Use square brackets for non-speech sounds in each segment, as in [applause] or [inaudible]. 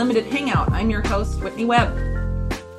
Unlimited Hangout. I'm your host, Whitney Webb.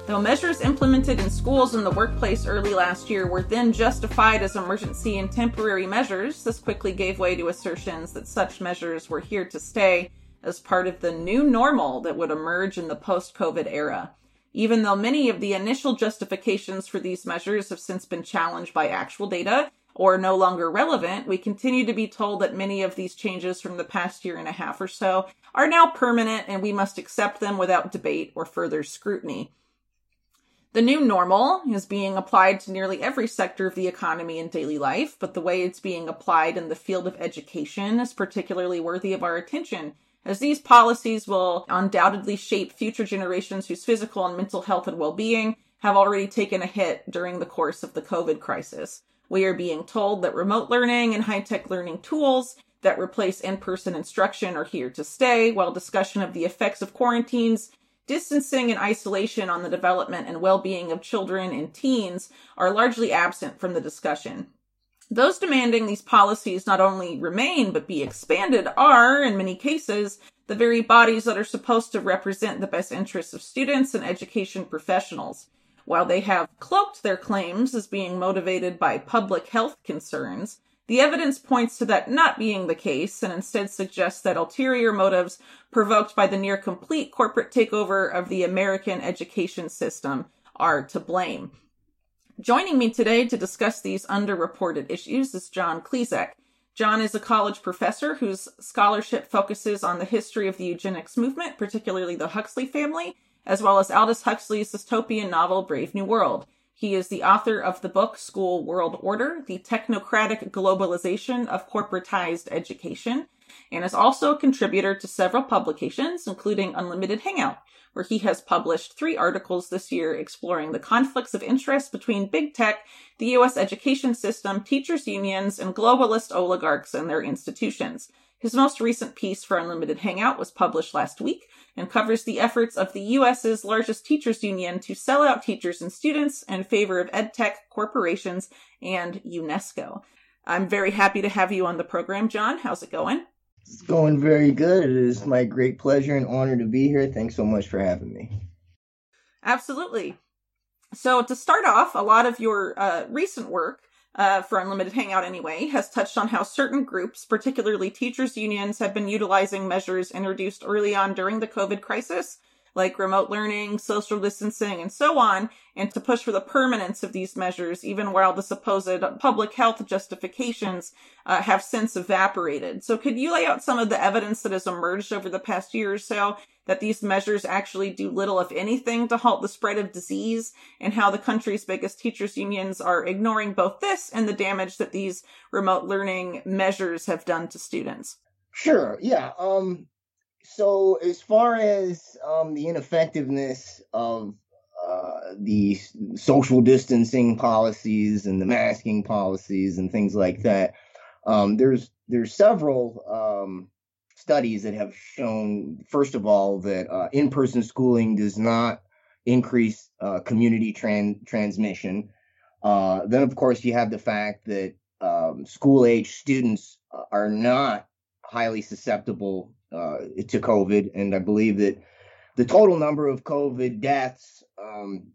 Though measures implemented in schools and the workplace early last year were then justified as emergency and temporary measures, this quickly gave way to assertions that such measures were here to stay as part of the new normal that would emerge in the post COVID era. Even though many of the initial justifications for these measures have since been challenged by actual data, or no longer relevant, we continue to be told that many of these changes from the past year and a half or so are now permanent and we must accept them without debate or further scrutiny. The new normal is being applied to nearly every sector of the economy and daily life, but the way it's being applied in the field of education is particularly worthy of our attention, as these policies will undoubtedly shape future generations whose physical and mental health and well being have already taken a hit during the course of the COVID crisis. We are being told that remote learning and high tech learning tools that replace in person instruction are here to stay, while discussion of the effects of quarantines, distancing, and isolation on the development and well being of children and teens are largely absent from the discussion. Those demanding these policies not only remain but be expanded are, in many cases, the very bodies that are supposed to represent the best interests of students and education professionals. While they have cloaked their claims as being motivated by public health concerns, the evidence points to that not being the case and instead suggests that ulterior motives provoked by the near complete corporate takeover of the American education system are to blame. Joining me today to discuss these underreported issues is John Klyczek. John is a college professor whose scholarship focuses on the history of the eugenics movement, particularly the Huxley family, as well as Aldous Huxley's dystopian novel Brave New World. He is the author of the book School World Order, the technocratic globalization of corporatized education, and is also a contributor to several publications, including Unlimited Hangout, where he has published three articles this year exploring the conflicts of interest between big tech, the U.S. education system, teachers' unions, and globalist oligarchs and their institutions. His most recent piece for Unlimited Hangout was published last week and covers the efforts of the US's largest teachers union to sell out teachers and students in favor of edtech corporations and UNESCO. I'm very happy to have you on the program, John. How's it going? It's going very good. It is my great pleasure and honor to be here. Thanks so much for having me. Absolutely. So, to start off, a lot of your uh, recent work uh, for Unlimited Hangout anyway, has touched on how certain groups, particularly teachers' unions, have been utilizing measures introduced early on during the COVID crisis, like remote learning, social distancing, and so on, and to push for the permanence of these measures, even while the supposed public health justifications uh, have since evaporated. So, could you lay out some of the evidence that has emerged over the past year or so that these measures actually do little, if anything, to halt the spread of disease, and how the country's biggest teachers' unions are ignoring both this and the damage that these remote learning measures have done to students? Sure. Yeah. Um, so, as far as um, the ineffectiveness of uh, the social distancing policies and the masking policies and things like that, um, there's there's several um, studies that have shown, first of all, that uh, in-person schooling does not increase uh, community tran- transmission. Uh, then, of course, you have the fact that um, school-age students uh, are not highly susceptible uh, to COVID, and I believe that the total number of COVID deaths um,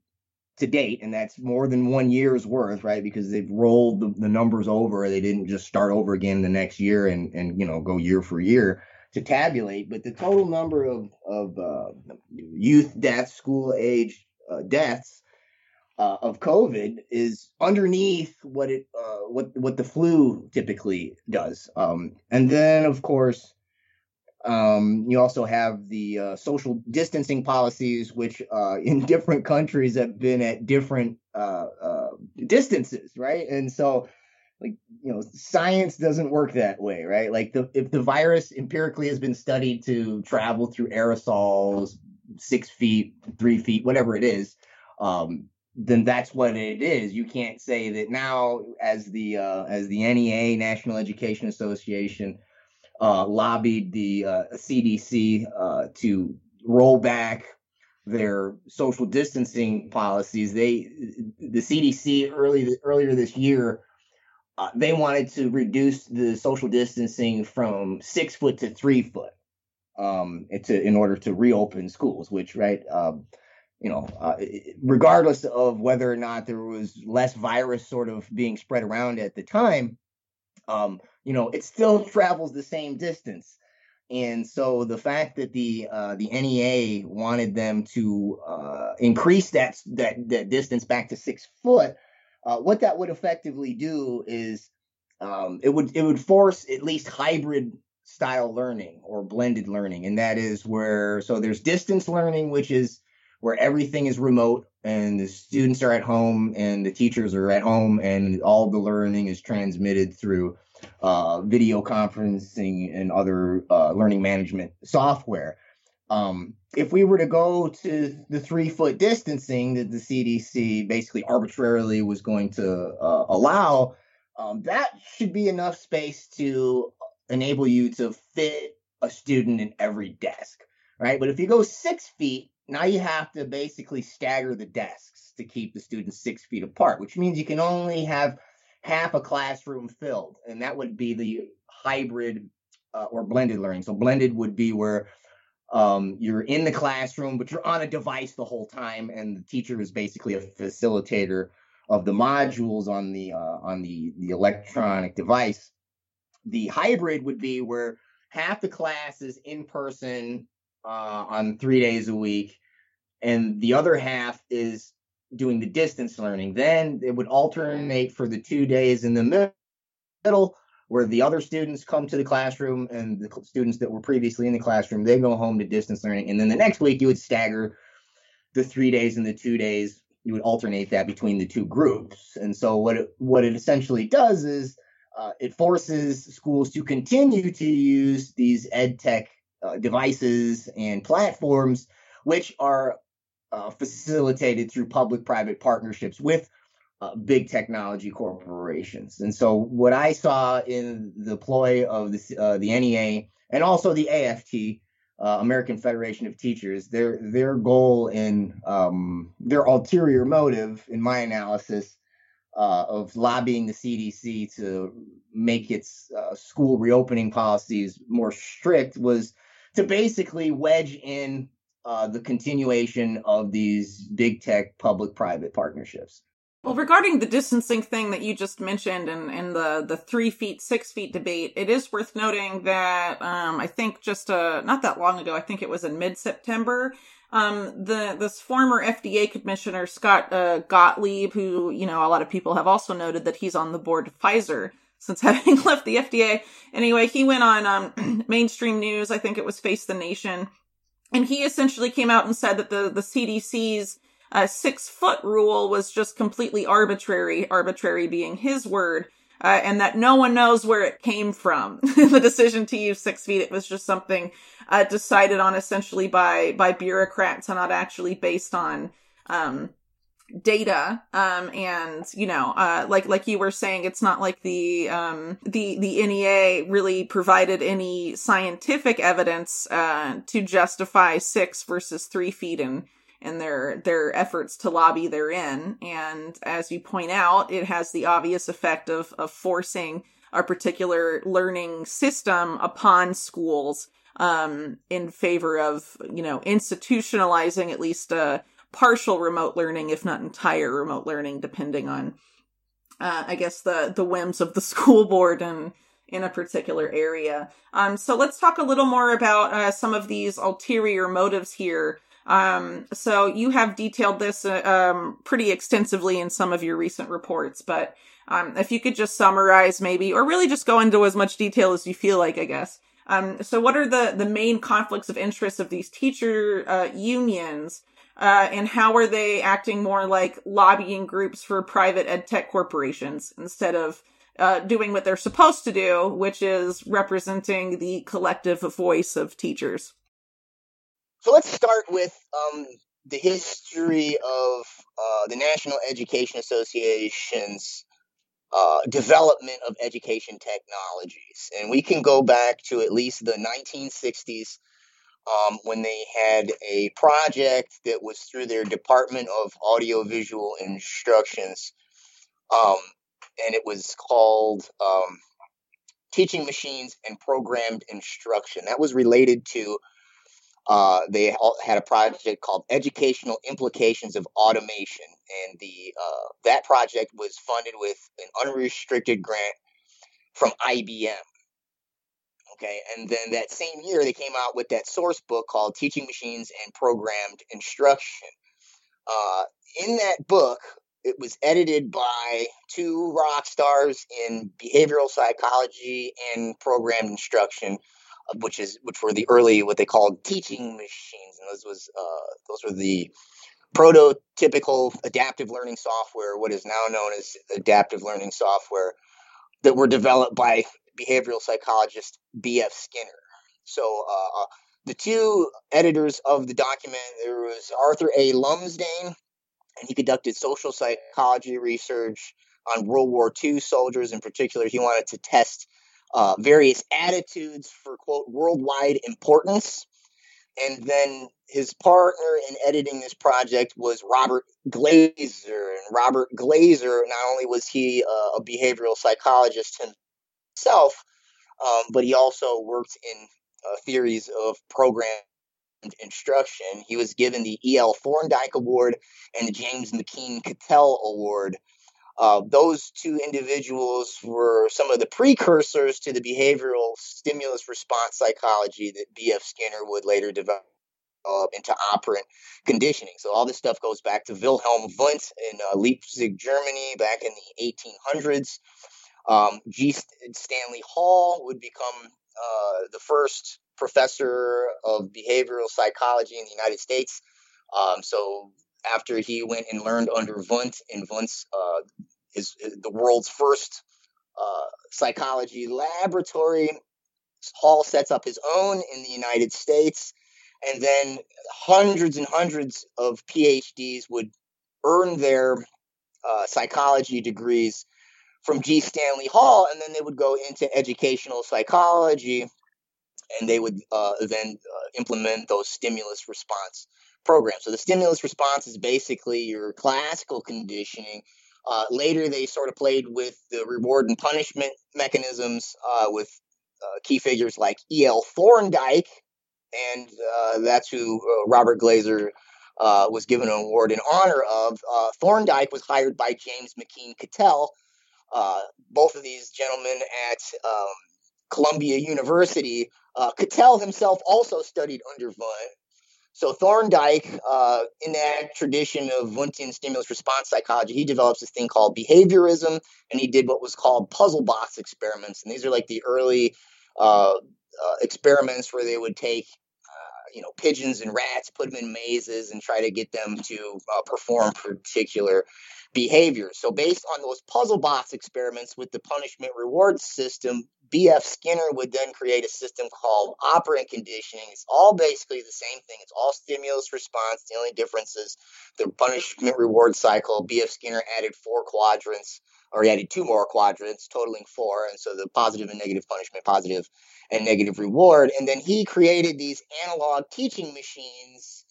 to date, and that's more than one year's worth, right? Because they've rolled the, the, numbers over. They didn't just start over again the next year and and you know go year for year to tabulate, but the total number of of uh, youth deaths, school age uh, deaths uh, of COVID is underneath what it uh, what what the flu typically does. Um, and then, of course, um, you also have the uh, social distancing policies, which uh, in [laughs] different countries have been at different distances, right? And so like you know science doesn't work that way right? Like the if the virus empirically has been studied to travel through aerosols six feet three feet whatever it is um then that's what it is. You can't say that now as the uh as the nea national education association uh lobbied the uh cdc uh to roll back their social distancing policies they the cdc early earlier this year uh, they wanted to reduce the social distancing from six foot to three foot. um, to, in order to reopen schools, which, right, um, you know, uh, regardless of whether or not there was less virus sort of being spread around at the time, um, you know, it still travels the same distance. And so the fact that the uh, the NEA wanted them to uh, increase that, that that distance back to six foot, uh, what that would effectively do is um, it would it would force at least hybrid style learning or blended learning, and that is where so there's distance learning, which is where everything is remote and the students are at home and the teachers are at home and all the learning is transmitted through uh, video conferencing and other uh, learning management software. Um, if we were to go to the three foot distancing that the CDC basically arbitrarily was going to uh, allow, um, that should be enough space to enable you to fit a student in every desk, right? But if you go six feet, now you have to basically stagger the desks to keep the students six feet apart, which means you can only have half a classroom filled, and that would be the hybrid uh, or blended learning. So blended would be where um, you're in the classroom, but you're on a device the whole time, and the teacher is basically a facilitator of the modules on the uh, on the the electronic device. The hybrid would be where half the class is in person uh, on three days a week, and the other half is doing the distance learning. Then it would alternate for the two days in the middle where the other students come to the classroom and the students that were previously in the classroom they go home to distance learning. And then the next week you would stagger the three days and the two days. You would alternate that between the two groups. And so what it what it essentially does is uh, it forces schools to continue to use these ed tech uh, devices and platforms, which are uh, facilitated through public-private partnerships with uh, big technology corporations. And so, what I saw in the ploy of the, uh, the NEA and also the AFT, uh, American Federation of Teachers, their their goal in um, their ulterior motive, in my analysis, uh, of lobbying the CDC to make its uh, school reopening policies more strict was to basically wedge in uh, the continuation of these big tech public private partnerships. Well, regarding the distancing thing that you just mentioned and, and the, the three feet, six feet debate, it is worth noting that um, I think just uh, not that long ago, I think it was in mid September, um, the this former FDA commissioner Scott uh, Gottlieb, who you know a lot of people have also noted that he's on the board of Pfizer since [laughs] having left the FDA. Anyway, he went on um, [clears throat] mainstream news. I think it was Face the Nation, and he essentially came out and said that the the CDC's uh, six foot rule was just completely arbitrary. Arbitrary being his word. Uh, and that no one knows where it came from. [laughs] the decision to use six feet, it was just something uh, decided on essentially by by bureaucrats and not actually based on um, data um and you know uh like like you were saying it's not like the um the the NEA really provided any scientific evidence uh to justify 6 versus 3 feet in in their their efforts to lobby therein and as you point out it has the obvious effect of of forcing a particular learning system upon schools um in favor of you know institutionalizing at least a partial remote learning, if not entire remote learning, depending on, uh, I guess the the whims of the [laughs] school board and in a particular area. Um, so let's talk a little more about uh, some of these ulterior motives here. Um, so you have detailed this uh, um, pretty extensively in some of your recent reports, but um, if you could just summarize maybe, or really just go into as much detail as you feel like, I guess. Um, so what are the, the main conflicts of interest of these teacher uh, unions uh, and how are they acting more like lobbying groups for private ed tech corporations instead of uh, doing what they're supposed to do, which is representing the collective voice of teachers? So let's start with um, the history of uh, the National Education Association's uh, development of education technologies. And we can go back to at least the 1960s um, when they had a project that was through their Department of Audiovisual Instructions, um, and it was called um, teaching machines and programmed instruction. That was related to uh, they had a project called Educational Implications of Automation, and the uh, that project was funded with an unrestricted grant from IBM. Okay, and then that same year they came out with that source book called Teaching Machines and Programmed Instruction. Uh, in that book, it was edited by two rock stars in behavioral psychology and programmed instruction which is which were the early what they called teaching machines, and those was uh, those were the prototypical adaptive learning software, what is now known as adaptive learning software, that were developed by behavioral psychologist B.F. Skinner. So uh, uh, the two editors of the document there was Arthur A. Lumsdaine, and he conducted social psychology research on World War II soldiers. In particular, he wanted to test uh, various attitudes for quote worldwide importance. And then his partner in editing this project was Robert Glaser. And Robert Glaser, not only was he uh, a behavioral psychologist himself, um, but he also worked in uh, theories of program instruction. He was given the E.L. Thorndike Award and the James McKeen Cattell Award uh, those two individuals were some of the precursors to the behavioral stimulus response psychology that B.F. Skinner would later develop into operant conditioning. So all this stuff goes back to Wilhelm Wundt in uh, Leipzig, Germany, back in the 1800s. Um, G. Stanley Hall would become uh, the first professor of behavioral psychology in the United States. Um, so after he went and learned under Wundt and Wundt's uh, his, the world's first uh, psychology laboratory. Hall sets up his own in the United States, and then hundreds and hundreds of PhDs would earn their uh, psychology degrees from G. Stanley Hall, and then they would go into educational psychology, and they would uh, then uh, implement those stimulus response program. So the stimulus response is basically your classical conditioning. Uh, later, they sort of played with the reward and punishment mechanisms uh, with uh, key figures like E.L. Thorndike, and uh, that's who uh, Robert Glaser uh, was given an award in honor of. Thorndike was hired by James McKeen Cattell. both of these gentlemen at um, Columbia University. Cattell himself also studied under so Thorndike, uh, in that tradition of Wundtian stimulus response psychology, he develops this thing called behaviorism, and he did what was called puzzle box experiments. And these are like the early uh, uh, experiments where they would take, uh, you know, pigeons and rats, put them in mazes, and try to get them to uh, perform particular behaviors. So based on those puzzle box experiments with the punishment reward system, B.F. Skinner would then create a system called operant conditioning. It's all basically the same thing. It's all stimulus response. The only difference is the punishment reward cycle. B.F. Skinner added four quadrants, or he added two more quadrants, totaling four. And so the positive and negative punishment, positive and negative reward. And then he created these analog teaching machines.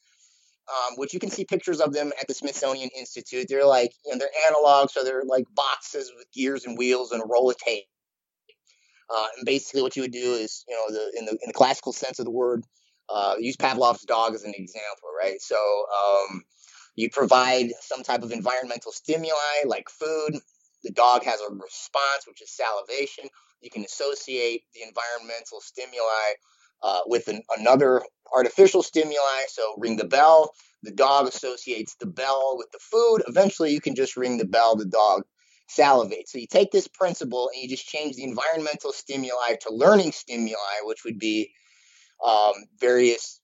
Um, which you can see pictures of them at the Smithsonian Institute. They're like, you know, they're analog, so they're like boxes with gears and wheels and a roll of tape uh, and basically, what you would do is, you know, the in the in the classical sense of the word, uh, use Pavlov's dog as an example, right? So um, you provide some type of environmental stimuli like food. The dog has a response, which is salivation. You can associate the environmental stimuli uh, with an, another artificial stimuli. So ring the bell. The dog associates the bell with the food. Eventually, you can just ring the bell. The dog salivate. So you take this principle and you just change the environmental stimuli to learning stimuli, which would be um, various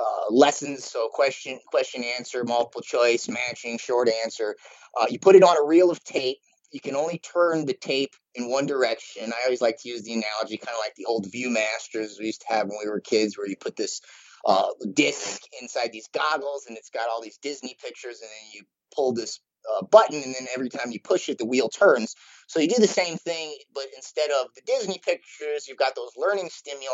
uh, lessons. So question, question, answer, multiple choice, matching, short answer. Uh, you put it on a reel of tape. You can only turn the tape in one direction. I always like to use the analogy, kind of like the old ViewMasters we used to have when we were kids, where you put this uh, disc inside these goggles, and it's got all these Disney pictures, and then you pull this uh, button, and then every time you push it, the wheel turns. So you do the same thing, but instead of the Disney pictures, you've got those learning stimuli.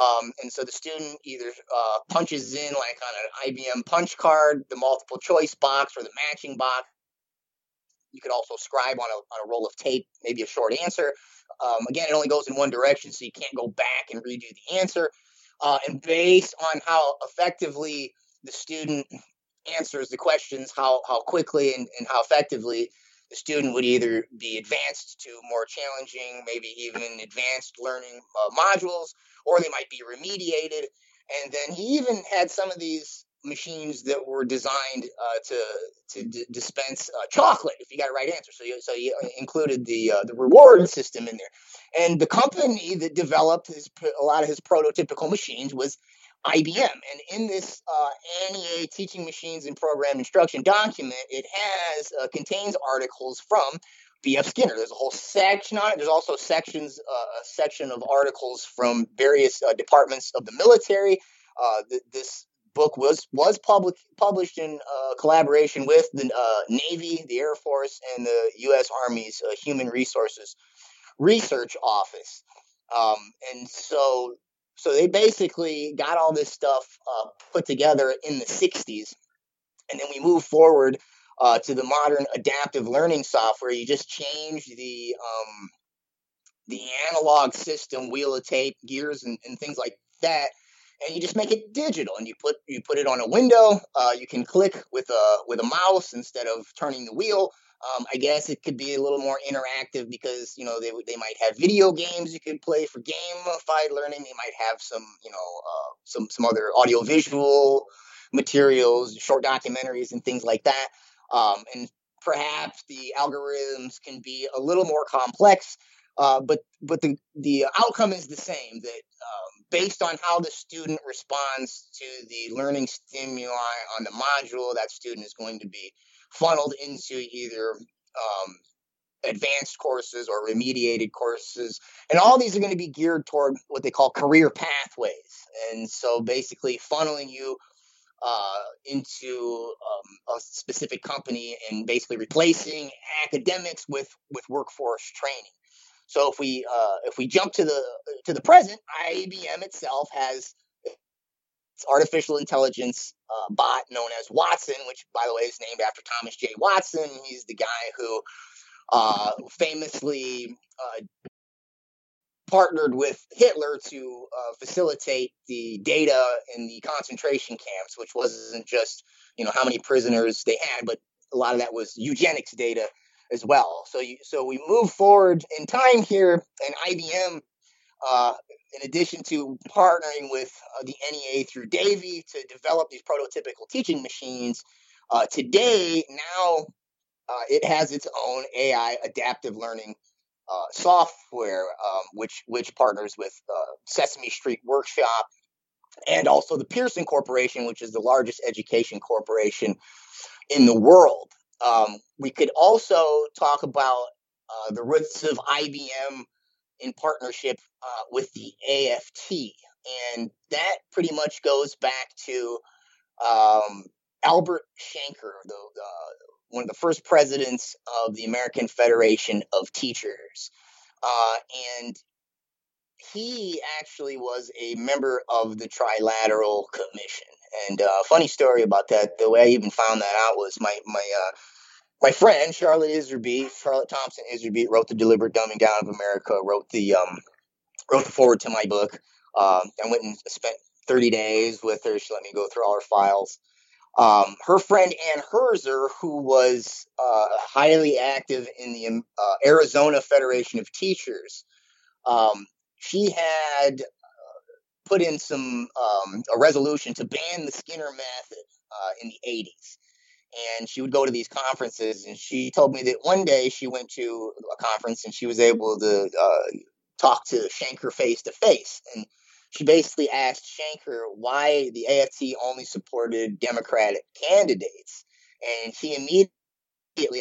Um, and so the student either uh, punches in, like on an IBM punch card, the multiple choice box or the matching box, You could also scribe on a, on a roll of tape, maybe a short answer. Um, again, it only goes in one direction, so you can't go back and redo the answer. Uh, and based on how effectively the student answers the questions, how, how quickly and, and how effectively the student would either be advanced to more challenging, maybe even advanced learning uh, modules, or they might be remediated. And then he even had some of these machines that were designed uh, to to d- dispense uh, chocolate if you got a right answer. So you, so you included the uh, the reward system in there, and the company that developed his a lot of his prototypical machines was IBM. And in this uh, NEA teaching machines and program instruction document, it has uh, contains articles from B.F. Skinner. There's a whole section on it. There's also sections, uh, a section of articles from various uh, departments of the military. Uh, th- this book was was public, published in uh, collaboration with the Navy, the Air Force, and the U.S. Army's Human Resources Research Office. Um, and so so they basically got all this stuff uh, put together in the 60s. And then we move forward uh, to the modern adaptive learning software. You just change the um, the analog system, wheel of tape, gears, and, and, things like that, and you just make it digital. And you put you put it on a window. Uh, you can click with a with a mouse instead of turning the wheel. Um, I guess it could be a little more interactive because you know they they might have video games you can play for gamified learning. They might have some you know uh, some some other audio visual materials, short documentaries, and things like that. Um, and perhaps the algorithms can be a little more complex, uh, but but the the outcome is the same. That um, based on how the student responds to the learning stimuli on the module, that student is going to be funneled into either um, advanced courses or remediated courses. And all these are going to be geared toward what they call career pathways. And so basically funneling you uh, into um, a specific company and basically replacing academics with, with workforce training. So if we uh, if we jump to the to the present, IBM itself has artificial intelligence uh, bot known as Watson, which, by the way, is named after Thomas J. Watson. He's the guy who uh, famously uh, partnered with Hitler to uh, facilitate the data in the concentration camps, which wasn't just you know how many prisoners they had, but a lot of that was eugenics data as well. So you, so we move forward in time here, and IBM uh, in addition to partnering with uh, the NEA through DAVI to develop these prototypical teaching machines, uh, today now uh, it has its own AI adaptive learning uh, software, um, which which partners with uh, Sesame Street Workshop and also the Pearson Corporation, which is the largest education corporation in the world. Um, we could also talk about the roots of IBM in partnership uh, with the AFT. And that pretty much goes back to um, Albert Shanker, the, one of the first presidents of the American Federation of Teachers. Uh, and he actually was a member of the Trilateral Commission. And uh, funny story about that. The way I even found that out was my my uh, my friend Charlotte Iserbyt, Charlotte Thompson Iserbyt, wrote the Deliberate Dumbing Down of America, wrote the um, wrote the forward to my book. Um, I went and spent 30 days with her. She let me go through all her files. Um, her friend Ann Herzer, who was uh, highly active in the uh, Arizona Federation of Teachers, um, she had uh, put in some um, a resolution to ban the Skinner method uh, in the 80s and she would go to these conferences and she told me that one day she went to a conference and she was able to uh, talk to Shanker face to face. And she basically asked Shanker why the AFT only supported Democratic candidates. And he immediately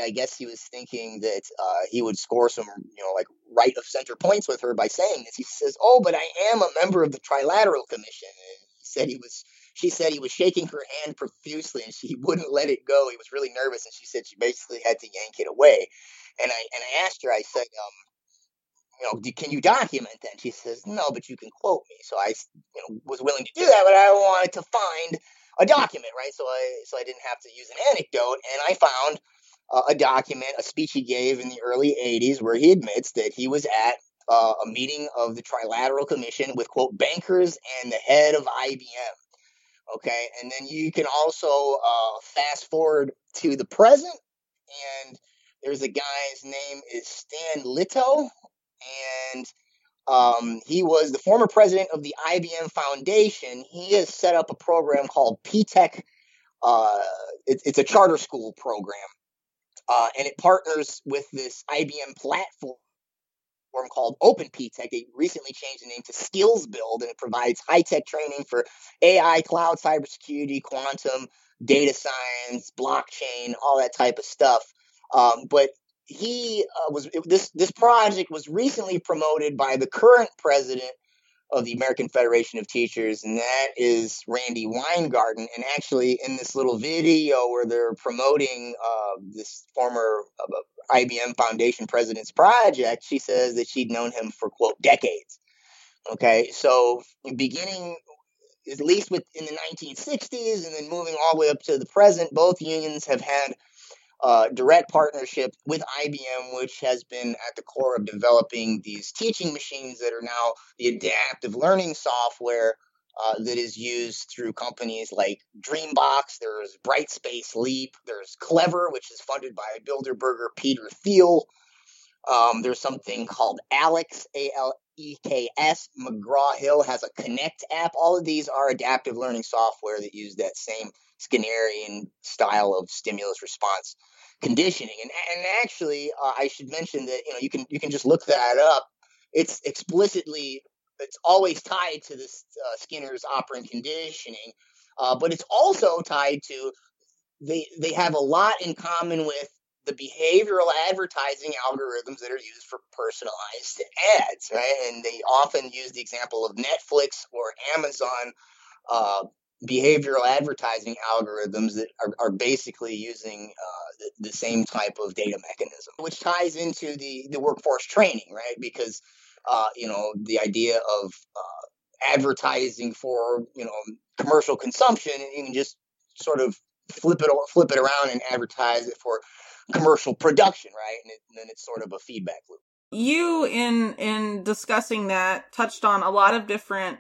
I guess he was thinking that uh, he would score some you know like right of center points with her by saying this. He says oh but I am a member of the Trilateral Commission. And he said he was she said he was shaking her hand profusely and she [laughs] wouldn't let it go. He was really nervous and she said she basically had to yank it away. And I and I asked her, I said, um, you know, can you document that? She says, no, but you can quote me. So I, you know, was willing to do that, but I wanted to find a document, right? So I so I didn't have to use an anecdote, and I found uh, a document, a speech he gave in the early 80s, where he admits that he was at uh, a meeting of the Trilateral Commission with, quote, bankers and the head of IBM. Okay, and then you can also uh, fast forward to the present, and there's a guy's name is Stan Litow, and um, he was the former president of the IBM Foundation. He has set up a program called PTech. Uh, it, it's a charter school program, uh, and it partners with this IBM platform called Open PTech. They recently changed the name to Skills Build, and it provides high tech training for AI, cloud, cybersecurity, quantum, data science, blockchain, all that type of stuff. Um, but he uh, was this this project was recently promoted by the current president of the American Federation of Teachers, and that is Randi Weingarten. And actually, in this little video where they're promoting uh, this former uh, IBM Foundation president's project, she says that she'd known him for quote decades. Okay, so beginning at least within the 1960s and then moving all the way up to the present, both unions have had uh, direct partnership with IBM, which has been at the core of developing these teaching machines that are now the adaptive learning software uh, that is used through companies like Dreambox. There's Brightspace Leap. There's Clever, which is funded by Bilderberger Peter Thiel. Um, there's something called Alex, A L E K S. McGraw Hill has a Connect app. All of these are adaptive learning software that use that same Skinnerian style of stimulus response conditioning. And, and actually, uh, I should mention that you know you can you can just look that up. It's explicitly it's always tied to this uh, Skinner's operant conditioning, uh, but it's also tied to they they have a lot in common with the behavioral advertising algorithms that are used for personalized ads, right? And they often use the example of Netflix or Amazon uh, behavioral advertising algorithms that are, are basically using uh, the, the, same type of data mechanism, which ties into the, the workforce training, right? Because, uh, you know, the idea of uh, advertising for, you know, commercial consumption, and you can just sort of flip it flip it around and advertise it for commercial production, right? And, it, and then it's sort of a feedback loop. You in in discussing that touched on a lot of different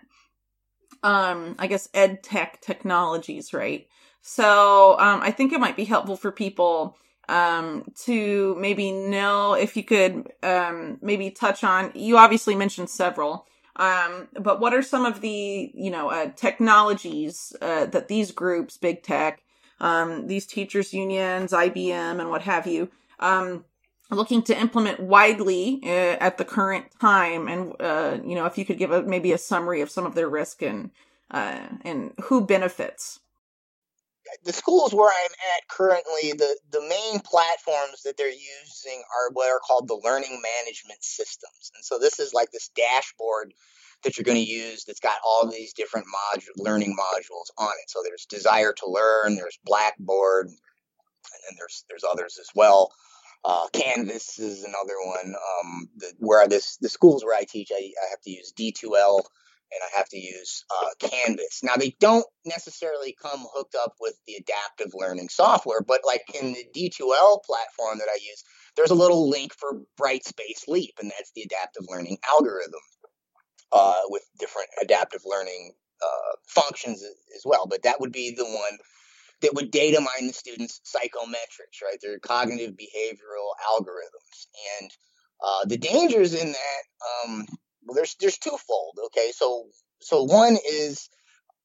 um, I guess ed tech technologies, right? So, um, I think it might be helpful for people, um, to maybe know if you could, um, maybe touch on, you obviously mentioned several, um, but what are some of the, you know, uh, technologies, uh, that these groups, big tech, um, these teachers unions, IBM and what have you, um, looking to implement widely uh, at the current time and uh, you know if you could give a maybe a summary of some of their risk and uh, and who benefits. The schools where i'm at currently the the main platforms that they're using are what are called the learning management systems. And so this is like this dashboard that you're going to use that's got all these different module learning modules on it. So there's desire to learn there's blackboard and then there's there's others as well uh, Canvas is another one. Um, the, where this the schools where I teach, I, I have to use D2L and I have to use uh, Canvas. Now they don't necessarily come hooked up with the adaptive learning software, but like in the D2L platform that I use, there's a little link for Brightspace Leap, and that's the adaptive learning algorithm uh, with different adaptive learning uh, functions as well. But that would be the one that would data mine the students' psychometrics, right? Their cognitive behavioral algorithms. And uh, the dangers in that, um, well, there's there's twofold. Okay, so so one is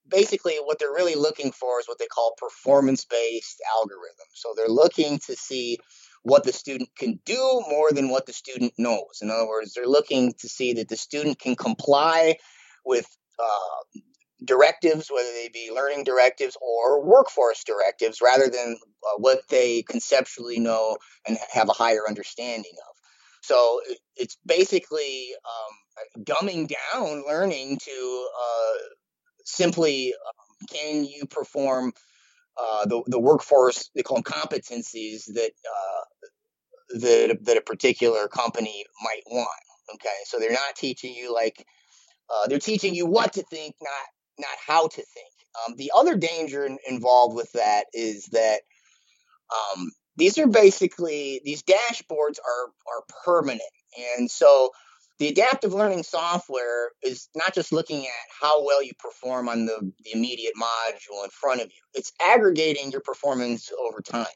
basically what they're really looking for is what they call performance-based algorithms. So they're looking to see what the student can do more than what the student knows. In other words, they're looking to see that the student can comply with uh, directives, whether they be learning directives or workforce directives, rather than uh, what they conceptually know and have a higher understanding of. So it's basically um, dumbing down learning to uh, simply um, can you perform uh, the, the workforce, they call them competencies that, uh, that, that a particular company might want. Okay, so they're not teaching you like, uh, they're teaching you what to think, not not how to think. Um, the other danger in, involved with that is that um, these are basically these dashboards are are permanent, and so the adaptive learning software is not just looking at how well you perform on the, the immediate module in front of you. It's aggregating your performance over time.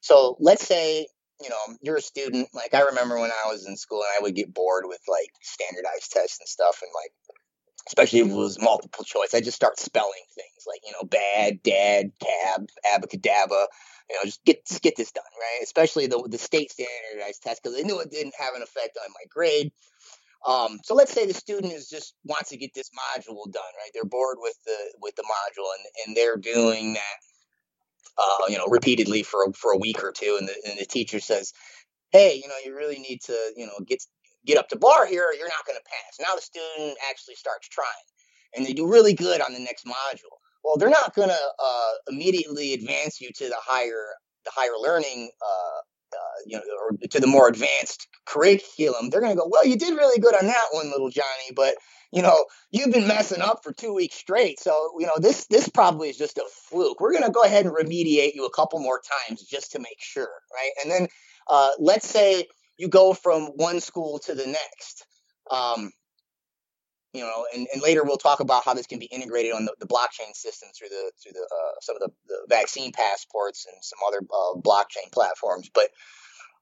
So let's say you know you're a student. Like i remember when i was in school and i would get bored with like standardized tests and stuff and like especially if it was multiple choice i just start spelling things like you know bad dad cab abacadabra you know, just get just get this done, right? Especially the the state standardized test because they knew it didn't have an effect on my grade. Um, so let's say the student is just wants to get this module done, right? They're bored with the with the module and and they're doing that, uh, you know, repeatedly for for a week or two, and the and the teacher says, hey, you know, you really need to, you know, get get up to bar here, you're not going to pass. Now the student actually starts trying, and they do really good on the next module well, they're not going to uh, immediately advance you to the higher the higher learning, uh, uh, you know, or to the more advanced curriculum. They're going to go, well, you did really good on that one, little Johnny, but you know, you've been messing up for two weeks straight. So, you know, this this probably is just a fluke. We're going to go ahead and remediate you a couple more times just to make sure, right? And then uh, let's say you go from one school to the next. Um, you know, and, and later we'll talk about how this can be integrated on the, the blockchain system through the through the uh, some of the, the, vaccine passports and some other uh, blockchain platforms. But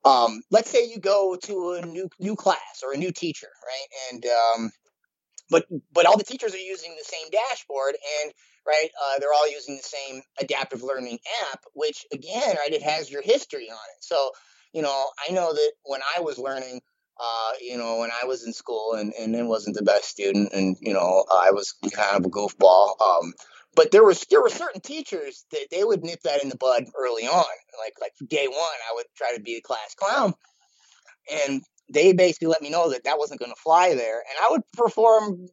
um, let's say you go to a new new class or a new teacher, right? And um, but but all the teachers are using the same dashboard and right uh, they're all using the same adaptive learning app which again right it has your history on it so you know i know that when i was learning uh, you know, when I was in school and, and then wasn't the best student and, you know, I was kind of a goofball. Um, but there was there were certain teachers that they would nip that in the bud early on. Like like day one, I would try to be a class clown, and they basically let me know that that wasn't going to fly there, and I would perform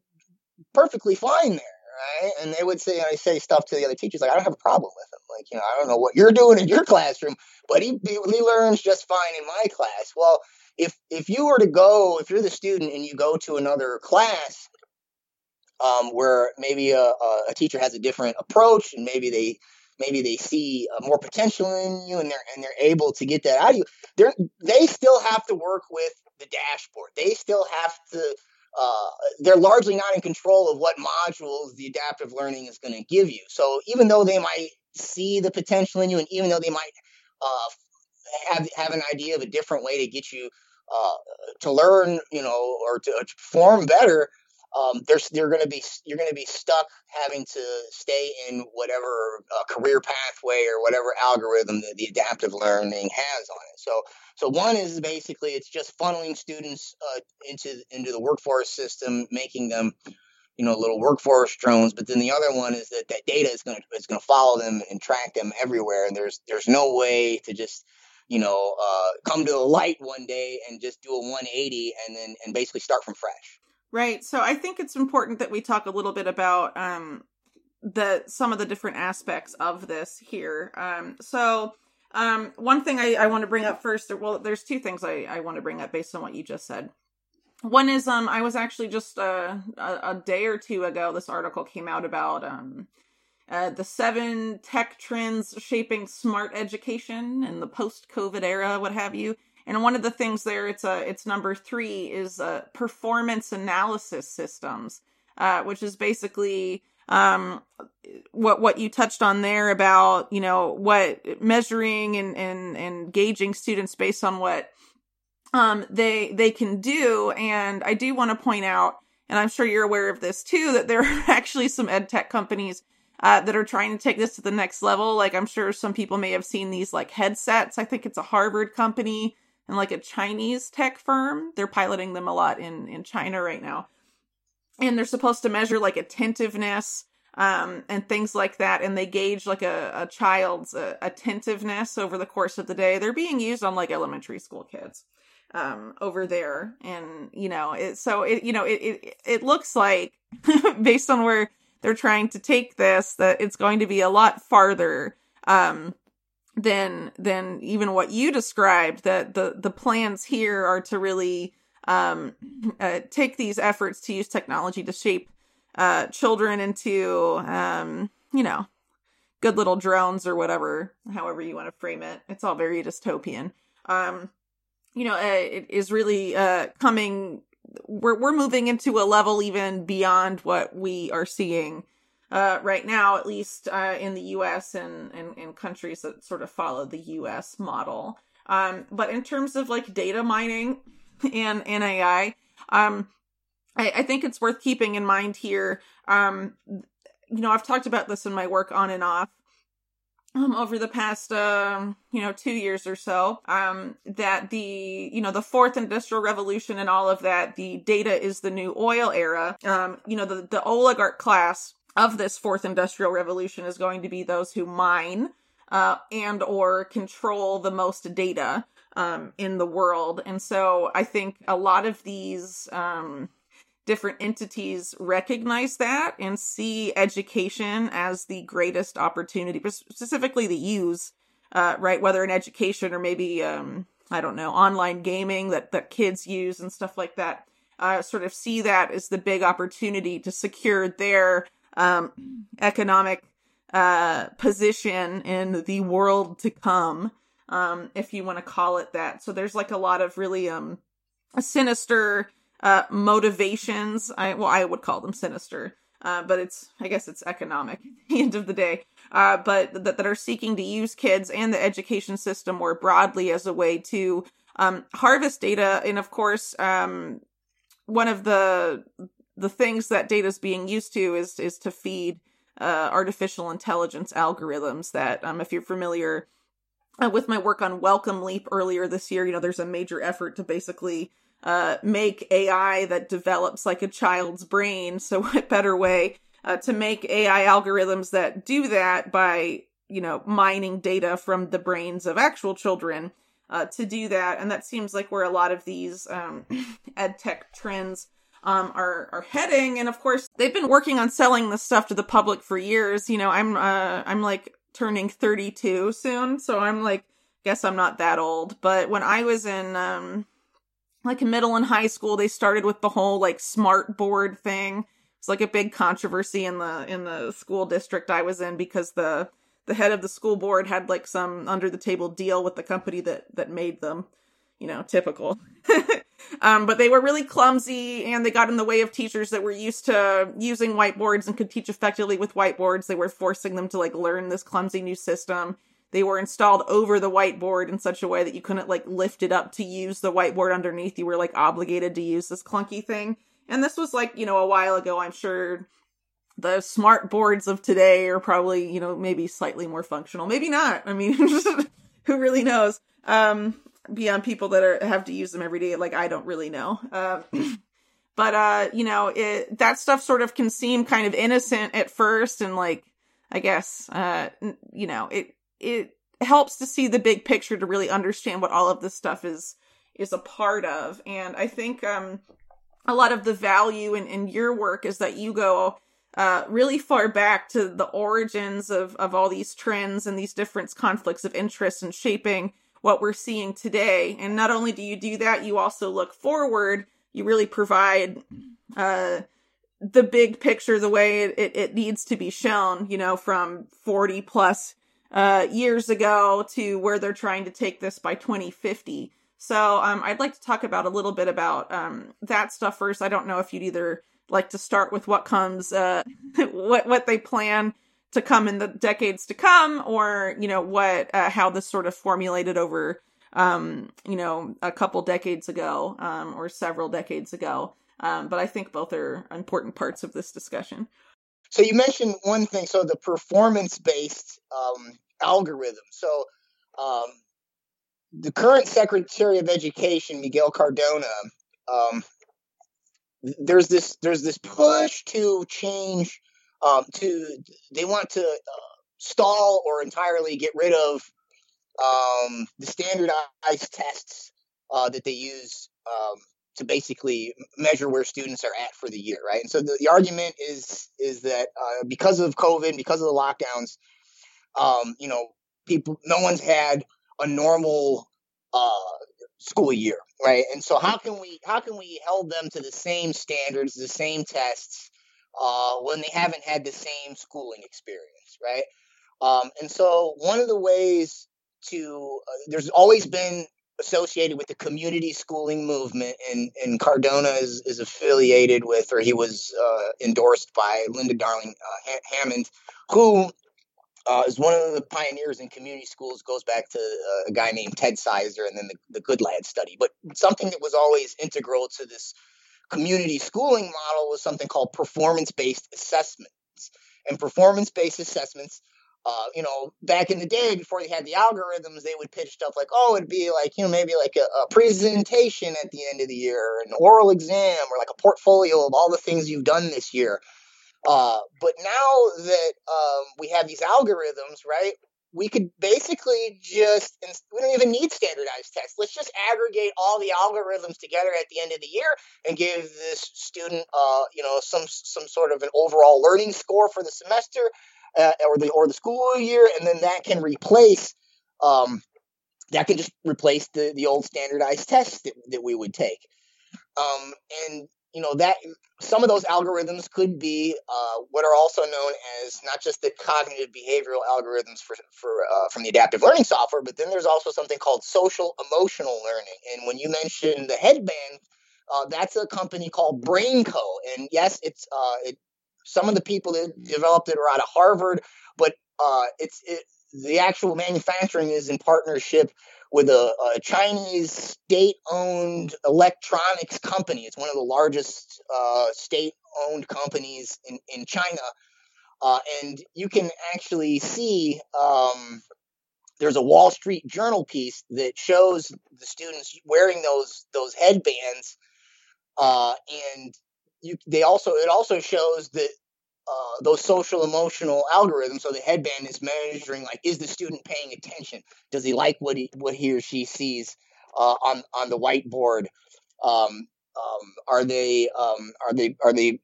perfectly fine there. Right? And they would say, I say stuff to the other teachers like, I don't have a problem with him. Like, you know, I don't know what you're doing in your classroom, but he he learns just fine in my class. Well, if if you were to go, if you're the student and you go to another class um, where maybe a, a, teacher has a different approach and maybe they maybe they see uh, more potential in you and they're and they're able to get that out of you they they still have to work with the dashboard they still have to uh, they're largely not in control of what modules the adaptive learning is going to give you. So even though they might see the potential in you and even though they might uh, have have an idea of a different way to get you uh, to learn, you know, or to, to perform better, um, there's you're going to be you're going to be stuck having to stay in whatever uh, career pathway or whatever algorithm that the adaptive learning has on it. So so one is basically it's just funneling students uh, into into the workforce system, making them you know little workforce drones. But then the other one is that that data is going to is going to follow them and track them everywhere, and there's there's no way to just you know, uh, come to the light one day and just do a 180 and then and basically start from fresh. Right. So I think it's important that we talk a little bit about um, the some of the different aspects of this here. Um, so um, one thing I, I want to bring up first, well, there's two things I, I want to bring up based on what you just said. One is um, I was actually just uh, a, a day or two ago. This article came out about um, uh, the seven tech trends shaping smart education in the post-COVID era, what have you. And one of the things there, it's a, it's number three is uh, performance analysis systems, uh, which is basically um, what what you touched on there about you know what measuring and and, and gauging students based on what um, they they can do. And I do want to point out, and I'm sure you're aware of this too, that there [laughs] are actually some ed tech companies uh, that are trying to take this to the next level. Like I'm sure some people may have seen these like headsets. I think it's a Harvard company and like a Chinese tech firm. They're piloting them a lot in in China right now, and they're supposed to measure like attentiveness um, and things like that. And they gauge like a, a child's uh, attentiveness over the course of the day. They're being used on like elementary school kids um over there and you know it so it you know it it, it looks like [laughs] based on where they're trying to take this that it's going to be a lot farther um, than than even what you described that the the plans here are to really um, uh, take these efforts to use technology to shape uh, children into um, you know good little drones or whatever, however you want to frame it. It's all very dystopian. Um, you know, uh, it is really uh, coming. We're we're moving into a level even beyond what we are seeing uh, right now, at least uh, in the U.S. and, and and countries that sort of follow the U.S. model. Um, but in terms of like data mining and and AI, um, I, I think it's worth keeping in mind here. Um, you know, I've talked about this in my work on and off um, over the past um, you know two years or so um, that the you know the fourth industrial revolution and all of that the data is the new oil era um, you know the, the oligarch class of this fourth industrial revolution is going to be those who mine uh, and or control the most data um, in the world and so i think a lot of these um, different entities recognize that and see education as the greatest opportunity, specifically the use, uh, right? Whether in education or maybe, um, I don't know, online gaming that, that kids use and stuff like that, uh, sort of see that as the big opportunity to secure their um, economic uh, position in the world to come, um, if you want to call it that. So there's like a lot of really um, sinister uh, motivations. I well, I would call them sinister, uh, but it's I guess it's economic [laughs] at the end of the day. Uh, but that that are seeking to use kids and the education system more broadly as a way to um, harvest data, and of course, um, one of the the things that data is being used to is is to feed uh, artificial intelligence algorithms. That um, if you're familiar. Uh, with my work on Wellcome Leap earlier this year, you know, there's a major effort to basically uh, make AI that develops like a child's brain. So, [laughs] what better way uh, to make AI algorithms that do that by, you know, mining data from the brains of actual children uh, to do that? And that seems like where a lot of these um, [clears throat] ed tech trends um, are are heading. And of course, they've been working on selling this stuff to the public for years. You know, I'm uh, I'm like turning 32 soon, so I'm like, guess I'm not that old. But when I was in um, like middle and high school they started with the whole like smart board thing it's like a big controversy in the in the school district i was in because the the head of the school board had like some under the table deal with the company that that made them you know typical [laughs] um, but they were really clumsy and they got in the way of teachers that were used to using whiteboards and could teach effectively with whiteboards they were forcing them to like learn this clumsy new system they were installed over the whiteboard in such a way that you couldn't like lift it up to use the whiteboard underneath. You were like obligated to use this clunky thing. And this was like, you know, a while ago. I'm sure the smart boards of today are probably, you know, maybe slightly more functional. Maybe not. I mean, [laughs] who really knows? Um, beyond people that are have to use them every day, like I don't really know. Um, [clears throat] but uh, you know, it that stuff sort of can seem kind of innocent at first, and like I guess, uh, you know, it it helps to see the big picture to really understand what all of this stuff is is a part of and i think um a lot of the value in, in your work is that you go uh, really far back to the origins of, of all these trends and these different conflicts of interest and shaping what we're seeing today. And not only do you do that, you also look forward. You really provide uh, the big picture the way it, it, needs to be shown, you know, from 40 plus uh, years ago to where they're trying to take this by 2050. So um, I'd like to talk about a little bit about um, that stuff first. I don't know if you'd either like to start with what comes, uh, [laughs] what what they plan to come in the decades to come, or you know what uh, how this sort of formulated over um, you know a couple decades ago um, or several decades ago. Um, but I think both are important parts of this discussion. So you mentioned one thing. So the performance based um, algorithm. So um, the current Secretary of Education, Miguel Cardona, um, there's this there's this push to change. Um, to they want to uh, stall or entirely get rid of um, the standardized tests uh, that they use um, to basically measure where students are at for the year, right? And so the, the argument is is that uh, because of COVID, because of the lockdowns, um, you know, people, no one's had a normal uh, school year, right? And so how can we how can we hold them to the same standards, the same tests, uh, when they haven't had the same schooling experience, right? Um, and so one of the ways to uh, there's always been associated with the community schooling movement, and, and Cardona is, is affiliated with, or he was uh, endorsed by Linda Darling uh, Hammond, who uh, is one of the pioneers in community schools. Goes back to uh, a guy named Ted Sizer, and then the, the Goodlad study. But something that was always integral to this community schooling model was something called performance-based assessments. And performance-based assessments uh, you know, back in the day before they had the algorithms, they would pitch stuff like, oh, it'd be like, you know, maybe like a, a, presentation at the end of the year, an oral exam, or like a portfolio of all the things you've done this year. Uh, but now that um, we have these algorithms, right, we could basically just, we don't even need standardized tests. Let's just aggregate all the algorithms together at the end of the year and give this student, uh, you know, some some sort of an overall learning score for the semester uh, or the or the school year, and then that can replace um, that can just replace the the old standardized tests that, that we would take. Um, and you know that some of those algorithms could be uh, what are also known as not just the cognitive behavioral algorithms for for uh, from the adaptive learning software, but then there's also something called social emotional learning. And when you mentioned the headband, uh, that's a company called BrainCo, and yes, it's uh, it some of the people that developed it are out of Harvard, but uh, it's it, the actual manufacturing is in partnership with a, a Chinese state-owned electronics company. It's one of the largest uh, state-owned companies in in China, uh, and you can actually see. Um, there's a Wall Street Journal piece that shows the students wearing those those headbands, uh, and you they also it also shows that uh, those social emotional algorithms. So the headband is measuring like is the student paying attention? Does he like what he what he or she sees uh, on on the whiteboard? Um, um, are they um, are they are they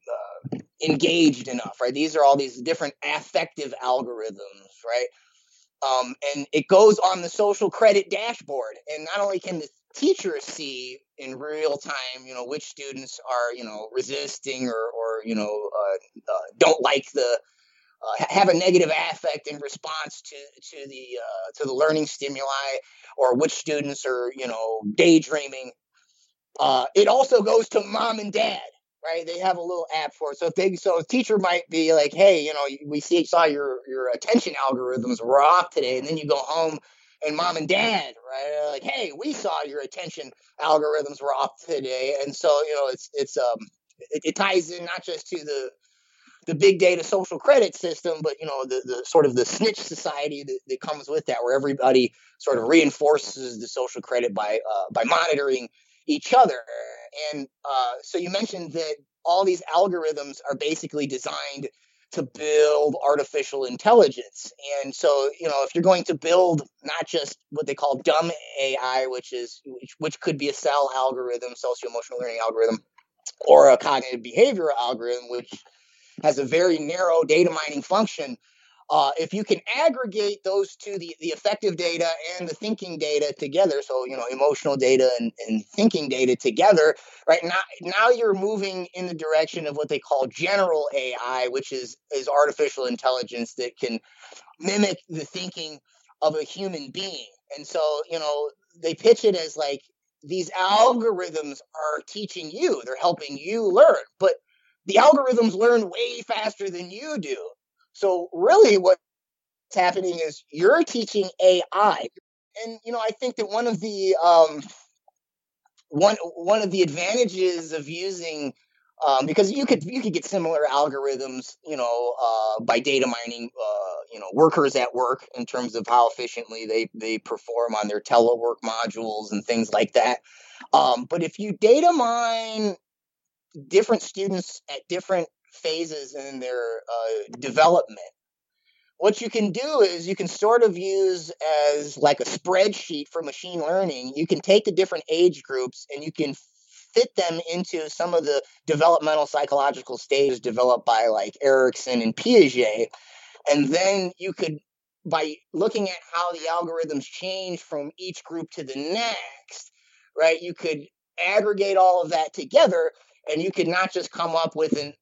uh, engaged enough? Right. These are all these different affective algorithms. Right. Um, and it goes on the social credit dashboard. And not only can the teachers see in real time, you know, which students are, you know, resisting or, or you know, uh, uh, don't like the, uh, have a negative affect in response to to the uh, to the learning stimuli, or which students are, you know, daydreaming. Uh, it also goes to mom and dad, right? They have a little app for it. So if they, so a teacher might be like, hey, you know, we see saw your your attention algorithms were off today, and then you go home and mom and dad, right? Like, hey, we saw your attention algorithms were off today, and so you know, it's it's um it, it ties in not just to the the big data social credit system, but you know the, the sort of the snitch society that, that comes with that, where everybody sort of reinforces the social credit by uh, by monitoring each other. And uh, so you mentioned that all these algorithms are basically designed to build artificial intelligence. And so, you know, if you're going to build not just what they call dumb AI, which is which, which could be a SEL algorithm, socio-emotional learning algorithm, or a cognitive behavioral algorithm, which has a very narrow data mining function, uh, if you can aggregate those two, the, the affective data and the thinking data together, so you know emotional data and, and thinking data together, right now now you're moving in the direction of what they call general AI, which is is artificial intelligence that can mimic the thinking of a human being. And so you know they pitch it as like these algorithms are teaching you, they're helping you learn, but the algorithms learn way faster than you do. So really what's happening is you're teaching AI. And you know, I think that one of the um, one one of the advantages of using um, because you could you could get similar algorithms, you know, uh, by data mining, uh, you know, workers at work in terms of how efficiently they they perform on their telework modules and things like that. Um, but if you data mine different students at different phases in their uh, development. What you can do is you can sort of use as like a spreadsheet for machine learning. You can take the different age groups and you can fit them into some of the developmental psychological stages developed by like Erikson and Piaget. And then you could, by looking at how the algorithms change from each group to the next, right, you could aggregate all of that together and you could not just come up with an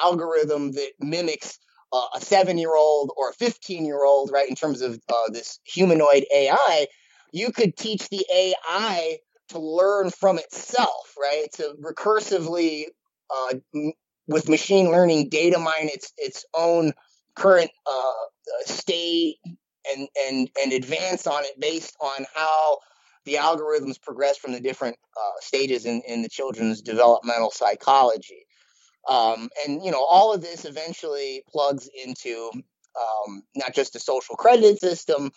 algorithm that mimics uh, a seven year old or a 15 year old, right, in terms of uh, this humanoid AI, you could teach the AI to learn from itself, right? To recursively, uh, m- with machine learning, data mine its its own current uh, state and and and advance on it based on how the algorithms progress from the different uh, stages in, in the children's developmental psychology. Um, and you know, all of this eventually plugs into um, not just the social credit system,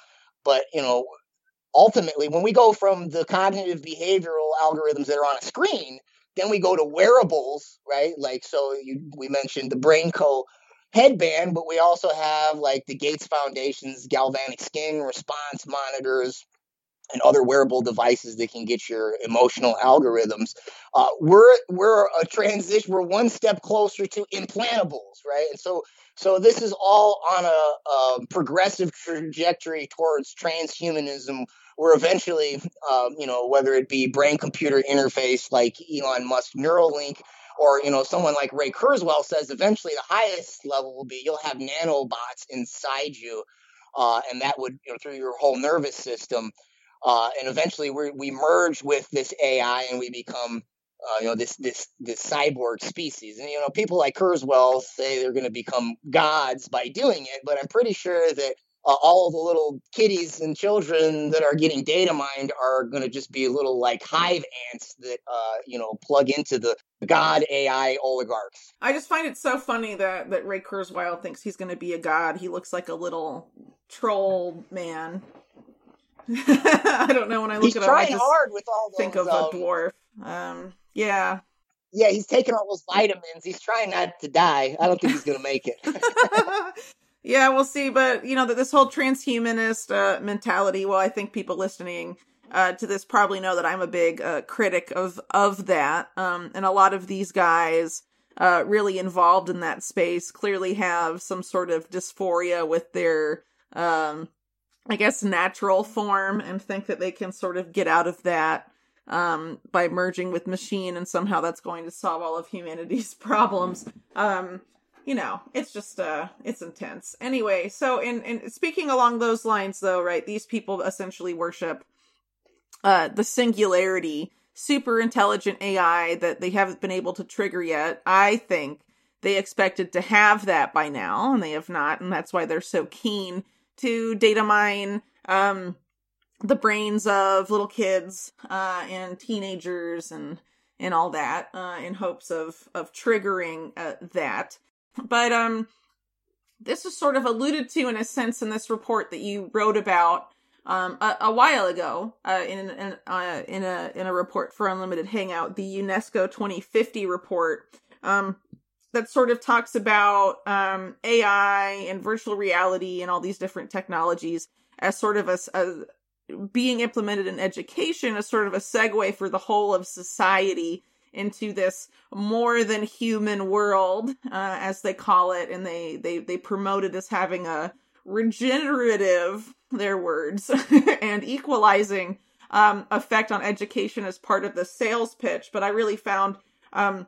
but you know, ultimately, when we go from the cognitive behavioral algorithms that are on a screen, then we go to wearables, right? Like so, you, we mentioned the BrainCo headband, but we also have like the Gates Foundation's galvanic skin response monitors and other wearable devices that can get your emotional algorithms. Uh, we're we're a transition. We're one step closer to implantables, right? And so so this is all on a, a progressive trajectory towards transhumanism. Where eventually, um, you know, whether it be brain computer interface like Elon Musk Neuralink, or you know, someone like Ray Kurzweil says, eventually the highest level will be you'll have nanobots inside you, uh, and that would you know, through your whole nervous system uh, and eventually we we merge with this AI and we become uh, you know this this this cyborg species. And you know people like Kurzweil say they're going to become gods by doing it, but I'm pretty sure that uh, all the little kitties and children that are getting data mined are going to just be little like hive ants that uh, you know plug into the god AI oligarchs. I just find it so funny that that Ray Kurzweil thinks he's going to be a god. He looks like a little troll man. [laughs] I don't know when I look he's at him. I hard with all those, think of um, a dwarf. Um, yeah. Yeah, he's taking all those vitamins. He's trying not to die. I don't think he's going to make it. [laughs] yeah, we'll see. But you know that this whole transhumanist uh, mentality. Well, I think people listening uh, to this probably know that I'm a big uh, critic of of that. Um, and a lot of these guys uh, really involved in that space clearly have some sort of dysphoria with their um, I guess, natural form and think that they can sort of get out of that um, by merging with machine and somehow that's going to solve all of humanity's [laughs] problems. Um, you know, it's just uh it's intense. Anyway, so in in speaking along those lines though, right, these people essentially worship uh the singularity, super intelligent AI that they haven't been able to trigger yet. I think they expected to have that by now and they have not, and that's why they're so keen to data mine um, the brains of little kids uh, and teenagers and and all that uh, in hopes of of triggering uh, that. But um, this is sort of alluded to in a sense in this report that you wrote about um, a, a while ago uh, in in, uh, in a in a report for Unlimited Hangout, the UNESCO 2050 report. Um, that sort of talks about um, AI and virtual reality and all these different technologies as sort of a, a, being implemented in education as sort of a segue for the whole of society into this more than human world, uh, as they call it, and they they they promote it as having a regenerative, their words, [laughs] and equalizing um, effect on education as part of the sales pitch. But I really found um,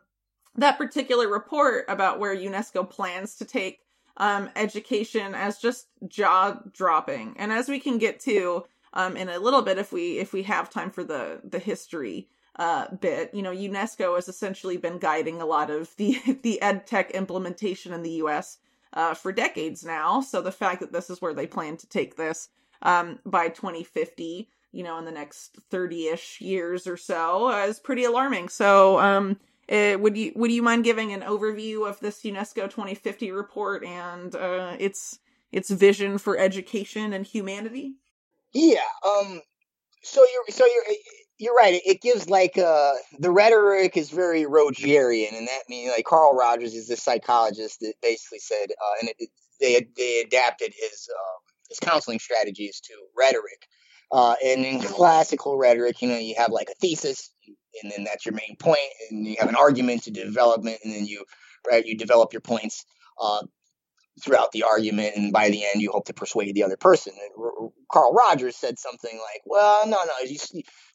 that particular report about where UNESCO plans to take um, education as just jaw dropping. And as we can get to um, in a little bit, if we if we have time for the the history uh, bit, you know, UNESCO has essentially been guiding a lot of the [laughs] the ed tech implementation in the U.S. Uh, for decades now. So the fact that this is where they plan to take this um, by 2050, you know, in the next 30 ish years or so, uh, is pretty alarming. So um, uh, would you would you mind giving an overview of this UNESCO 2050 report and uh, its its vision for education and humanity? Yeah. Um. So you're so you're you're right. It gives like uh the rhetoric is very Rogerian, and that means like Carl Rogers is this psychologist that basically said, uh, and it, they they adapted his uh, his counseling strategies to rhetoric. Uh, and in classical rhetoric, you know, you have like a thesis, and then that's your main point, and you have an argument to development, and then you right you develop your points uh, throughout the argument, and by the end you hope to persuade the other person. And Carl Rogers said something like, "Well, no, no, you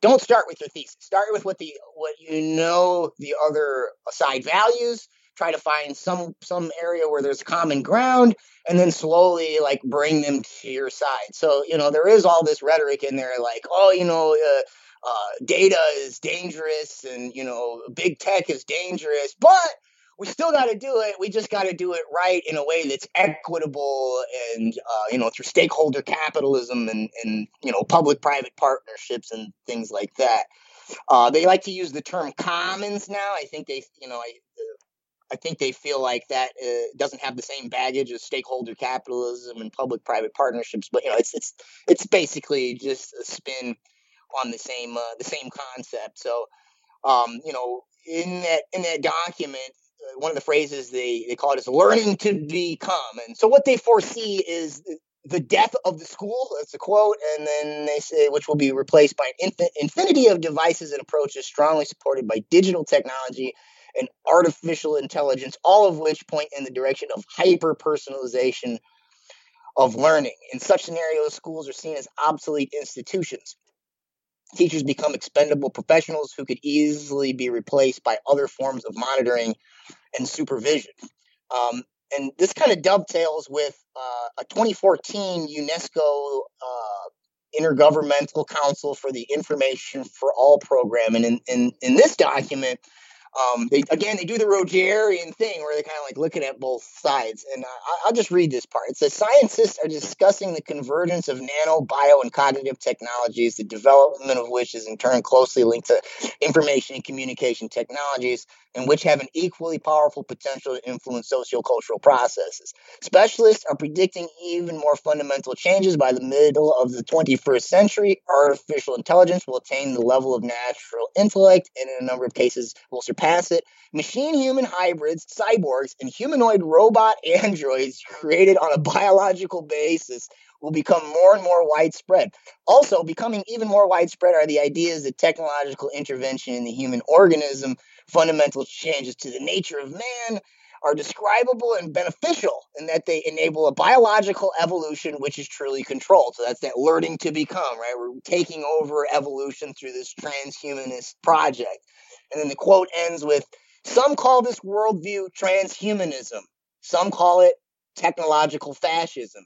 don't start with your thesis. Start with what the what you know the other side values." try to find some some area where there's common ground and then slowly like bring them to your side so you know there is all this rhetoric in there like oh you know uh, uh, data is dangerous and you know big tech is dangerous but we still got to do it. We just got to do it right in a way that's equitable and, uh, you know, through stakeholder capitalism and, and you know, public private partnerships and things like that. Uh, they like to use the term commons now. I think they, you know, I, I think they feel like that uh, doesn't have the same baggage as stakeholder capitalism and public private partnerships. But you know, it's it's it's basically just a spin on the same uh, the same concept. So, um, you know, in that in that document, one of the phrases they, they call it is learning to become. And so what they foresee is the death of the school. That's a quote. And then they say, which will be replaced by an infin- infinity of devices and approaches strongly supported by digital technology and artificial intelligence, all of which point in the direction of hyper personalization of learning. In such scenarios, schools are seen as obsolete institutions. Teachers become expendable professionals who could easily be replaced by other forms of monitoring and supervision. Um, and this kind of dovetails with uh, a 2014 UNESCO uh, Intergovernmental Council for the Information for All program. And in, in, in this document, um, they again they do the Rogerian thing where they're kind of like looking at both sides, and I, will just read this part. It says scientists are discussing the convergence of nano, bio, and cognitive technologies, the development of which is in turn closely linked to information and communication technologies, and which have an equally powerful potential to influence sociocultural processes. Specialists are predicting even more fundamental changes by the middle of the 21st century. Artificial intelligence will attain the level of natural intellect, and in a number of cases will surpass it. Machine human hybrids, cyborgs, and humanoid robot [laughs] androids created on a biological basis will become more and more widespread. Also, becoming even more widespread are the ideas that technological intervention in the human organism, fundamental changes to the nature of man, are describable and beneficial in that they enable a biological evolution which is truly controlled. So that's that learning to become, right? We're taking over evolution through this transhumanist project. And then the quote ends with Some call this worldview transhumanism, some call it technological fascism.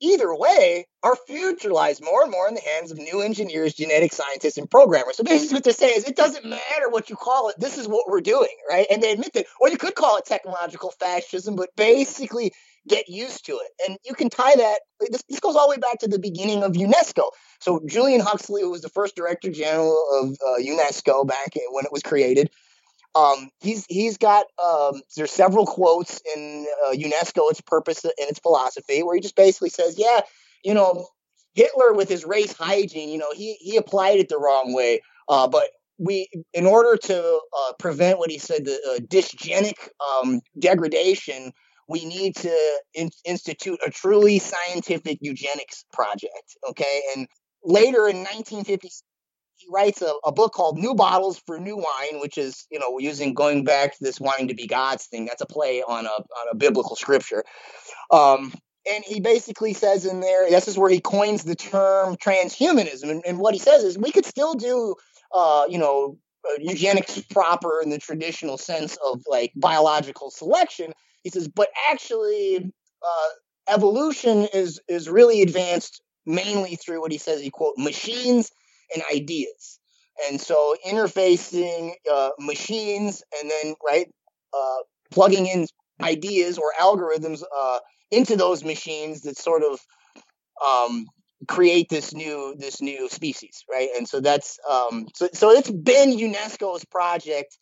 Either way, our future lies more and more in the hands of new engineers, genetic scientists, and programmers. So basically, what they're saying is it doesn't matter what you call it, this is what we're doing, right? And they admit that, or you could call it technological fascism, but basically get used to it. And you can tie that, this, this goes all the way back to the beginning of UNESCO. So Julian Huxley, who was the first director general of uh, UNESCO back when it was created, um, he's he's got um, there's several quotes in uh, UNESCO, its purpose and its philosophy, where he just basically says, yeah, you know, Hitler with his race hygiene, you know, he he applied it the wrong way, uh, but we, in order to uh, prevent what he said the uh, dysgenic um, degradation, we need to in- institute a truly scientific eugenics project. Okay, and later in 1956 he writes a, a, book called New Bottles for New Wine, which is, you know, using going back to this wanting to be God's thing. That's a play on a on a biblical scripture. Um, and he basically says in there, this is where he coins the term transhumanism. And, and what he says is we could still do, uh, you know, uh, eugenics proper in the traditional sense of like biological selection. He says, but actually, uh, evolution is is really advanced mainly through what he says he quote machines and ideas. And so interfacing uh, machines and then right uh, plugging in ideas or algorithms uh, into those machines that sort of um, create this new this new species, right? And so that's um, so so it's been UNESCO's project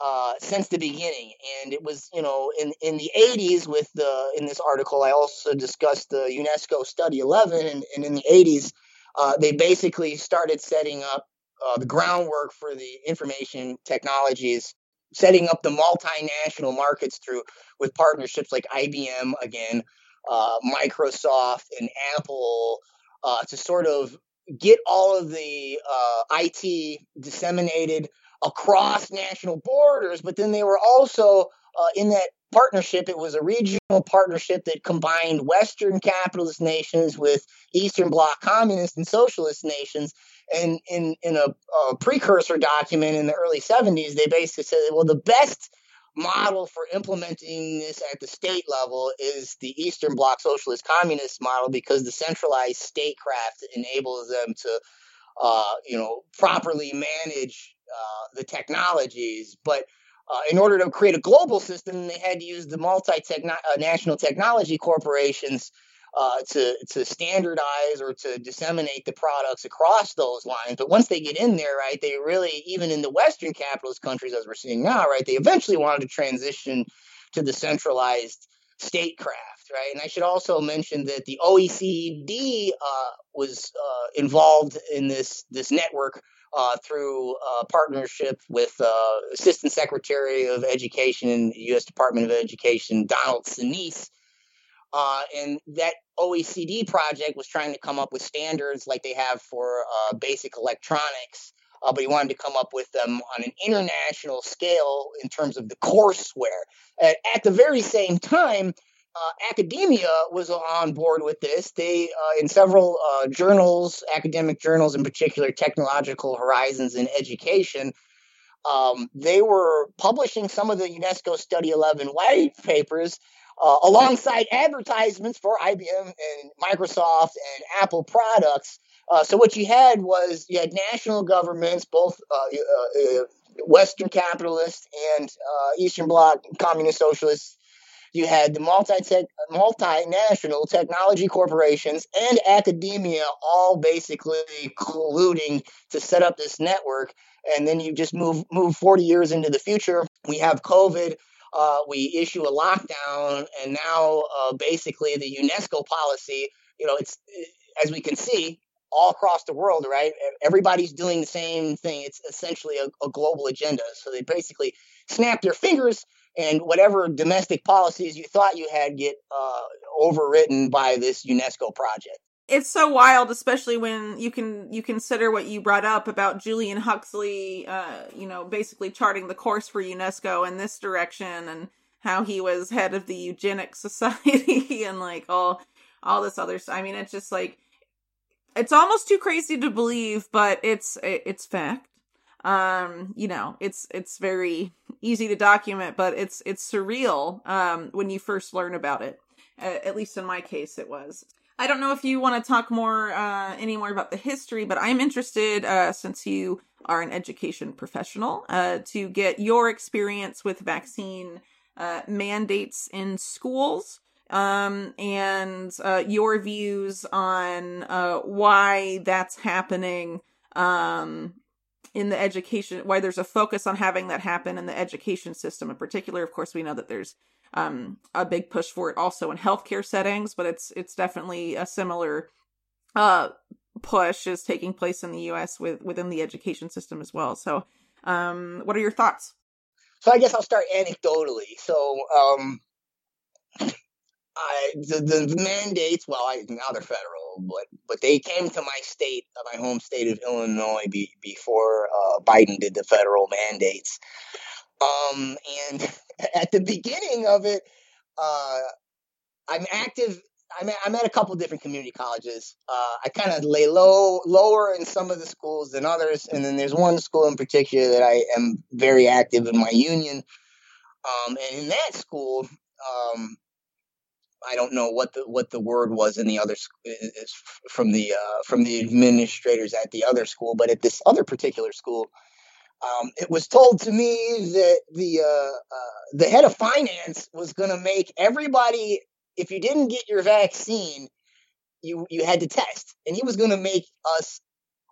uh, since the beginning, and it was you know in in the 80s with the in this article I also discussed the UNESCO Study 11, and, and in the 80s uh, they basically started setting up uh, the groundwork for the information technologies, setting up the multinational markets through with partnerships like IBM again, uh, Microsoft, and Apple uh, to sort of get all of the uh, IT disseminated across national borders. But then they were also in that partnership. It was a regional partnership that combined Western capitalist nations with Eastern Bloc communist and socialist nations. And in, in a, a precursor document in the early 70s, they basically said, well, the best model for implementing this at the state level is the Eastern Bloc Socialist Communist model because the centralized statecraft enables them to, uh, you know, properly manage uh, the technologies. But uh, in order to create a global system, they had to use the multi-national uh, technology corporations uh, to to standardize or to disseminate the products across those lines. But once they get in there, right, they really even in the Western capitalist countries, as we're seeing now, right, they eventually wanted to transition to the centralized statecraft, right? And I should also mention that the OECD uh, was uh, involved in this this network. Uh, through a partnership with uh, Assistant Secretary of Education in the U.S. Department of Education, Donald Senese, uh, and that OECD project was trying to come up with standards like they have for uh, basic electronics, but he wanted to come up with them on an international scale in terms of the courseware. At, at the very same time, uh, academia was on board with this. They, uh, in several uh, journals, academic journals in particular, Technological Horizons in Education, um, they were publishing some of the UNESCO Study 11 white papers uh, alongside advertisements for IBM and Microsoft and Apple products. Uh, so what you had was you had national governments, both uh, Western capitalists and Eastern Bloc communist socialists. You had the multi multinational technology corporations and academia all basically colluding to set up this network. And then you just move move 40 years into the future. We have COVID uh, we issue a lockdown, and now uh, basically the UNESCO policy, you know, it's as we can see all across the world, right? Everybody's doing the same thing. It's essentially a, a global agenda. So they basically snap their fingers, and whatever domestic policies you thought you had get uh, overwritten by this UNESCO project it's so wild especially when you can you consider what you brought up about Julian Huxley uh you know basically charting the course for UNESCO in this direction and how he was head of the eugenics [laughs] society and like all all this other stuff. I mean it's just like it's almost too crazy to believe but it's it's fact. Um you know, it's it's very easy to document but it's it's surreal um when you first learn about it. at least in my case it was. I don't know if you want to talk more, uh, any more about the history, but I'm interested, uh, since you are an education professional, uh, to get your experience with vaccine uh, mandates in schools um, and uh, your views on uh, why that's happening um, in the education, why there's a focus on having that happen in the education system in particular. Of course, we know that there's um, a big push for it also in healthcare settings, but it's it's definitely a similar uh, push is taking place in the U.S. with within the education system as well. So, um, what are your thoughts? So I guess I'll start anecdotally. So um, I, the, the mandates, well, I, now they're federal, but but they came to my state, my home state of Illinois, be, before uh, Biden did the federal mandates. Um, and [laughs] at the beginning of it, uh, I'm active. I'm at, I'm at a couple different community colleges. Uh, I kind of lay low, lower in some of the schools than others, and then there's one school in particular that I am very active in my union. Um, and in that school, um, I don't know what the what the word was in the other from the uh, from the administrators at the other school, but at this other particular school, um, it was told to me that the uh, uh, the head of finance was going to make everybody, if you didn't get your vaccine, you you had to test, and he was going to make us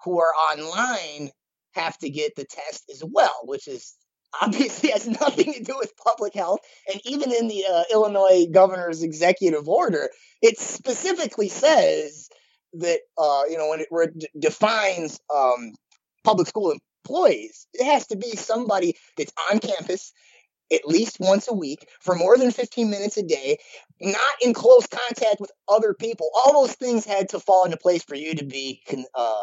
who are online have to get the test as well, which is obviously has nothing to do with public health. And even in the uh, Illinois governor's executive order, it specifically says that uh, you know when it, defines um, public school employees. It has to be somebody that's on campus at least once a week for more than 15 minutes a day, not in close contact with other people. All those things had to fall into place for you to be uh,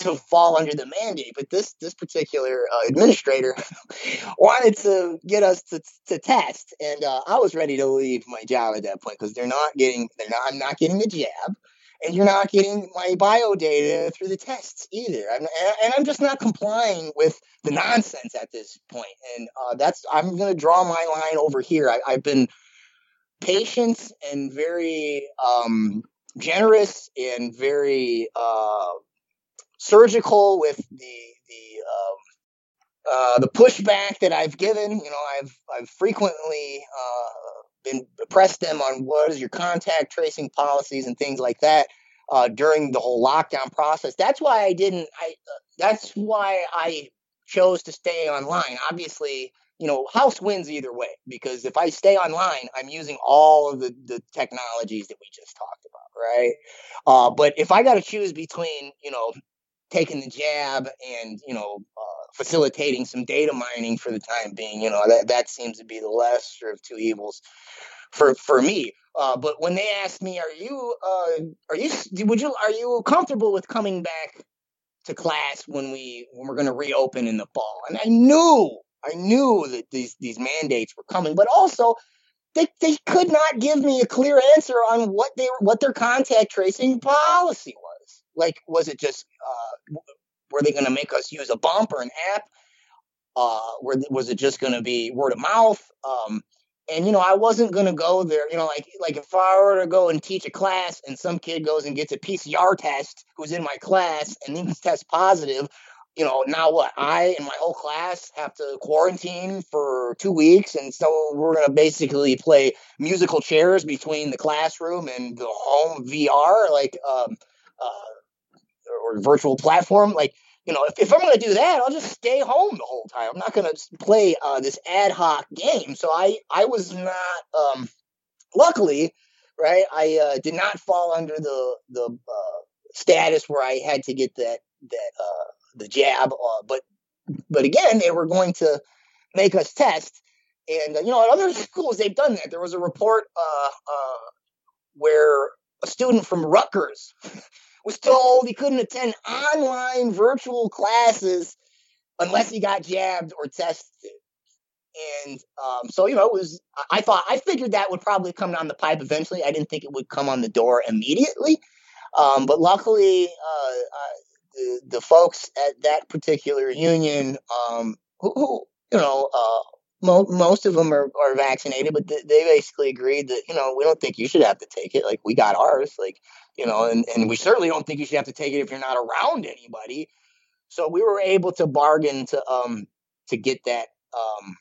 to fall under the mandate. But this this particular uh, administrator [laughs] wanted to get us to, to test, and uh, I was ready to leave my job at that point because they're not getting they're not I'm not getting the jab and you're not getting my bio data through the tests either. I'm, and I'm just not complying with the nonsense at this point. And uh, that's I'm going to draw my line over here. I, have been patient and very um, generous and very uh, surgical with the the um, uh, the pushback that I've given. You know, I've I've frequently uh, been pressed them on what is your contact tracing policies and things like that uh, during the whole lockdown process. That's why I didn't. I uh, that's why I chose to stay online. Obviously, you know, house wins either way because if I stay online, I'm using all of the the technologies that we just talked about, right? Uh, but if I got to choose between, you know, taking the jab and you know uh, facilitating some data mining for the time being you know that that seems to be the lesser of two evils for for me. Uh, but when they asked me are you uh, are you would you are you comfortable with coming back to class when we when we're going to reopen in the fall? And i knew i knew that these these mandates were coming but also they, they could not give me a clear answer on what they what their contact tracing policy was like, was it just uh, were they going to make us use a bump or an app? Uh, was it just going to be word of mouth? Um, and you know, I wasn't going to go there. You know, like like if I were to go and teach a class, and some kid goes and gets a PCR test who's in my class, and then test positive. You know, now what? I and my whole class have to quarantine for two weeks, and so we're going to basically play musical chairs between the classroom and the home VR. Like, um, uh, or virtual platform. Like, you know, if, if I'm going to do that, I'll just stay home the whole time. I'm not going to play uh, this ad hoc game. So I, I was not, um, luckily, right, I uh, did not fall under the, the uh, status where I had to get that, that, uh, the jab. Uh, but, but again, they were going to make us test. And, uh, you know, at other [laughs] schools, they've done that. There was a report uh, uh, where a student from Rutgers [laughs] was told he couldn't attend online virtual classes unless he got jabbed or tested. And um, so, you know, it was, I thought, I figured that would probably come down the pipe eventually. I didn't think it would come on the door immediately. Um, but luckily, uh, uh, the, the folks at that particular union, um, who, who, you know, uh, mo- most of them are, are vaccinated, but th- they basically agreed that, you know, we don't think you should have to take it. Like, we got ours. Like, you know, and, and we certainly don't think you should have to take it if you're not around anybody. So we were able to bargain to um to get that um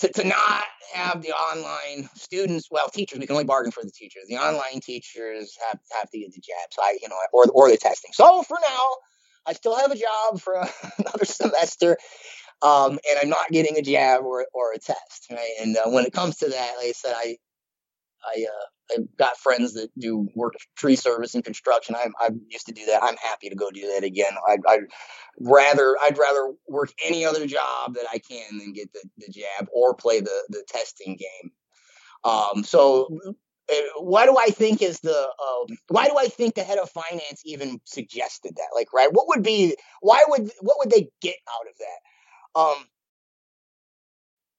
to, to not have the online students, well, teachers, we can only bargain for the teachers. The online teachers have, have to get the jab. So I, you know, or or the testing. So for now, I still have a job for [laughs] another semester. Um, and I'm not getting a jab or, or a test, right? And uh, when it comes to that, like I said, I, I, uh, I've got friends that do work tree service and construction. I'm, I'm used to do that. I'm happy to go do that again. I, I'd rather I'd rather work any other job that I can than get the, the jab or play the the testing game. Um, so uh, why do I think is the um, why do I think the head of finance even suggested that? Like, right? What would be why would what would they get out of that? Um,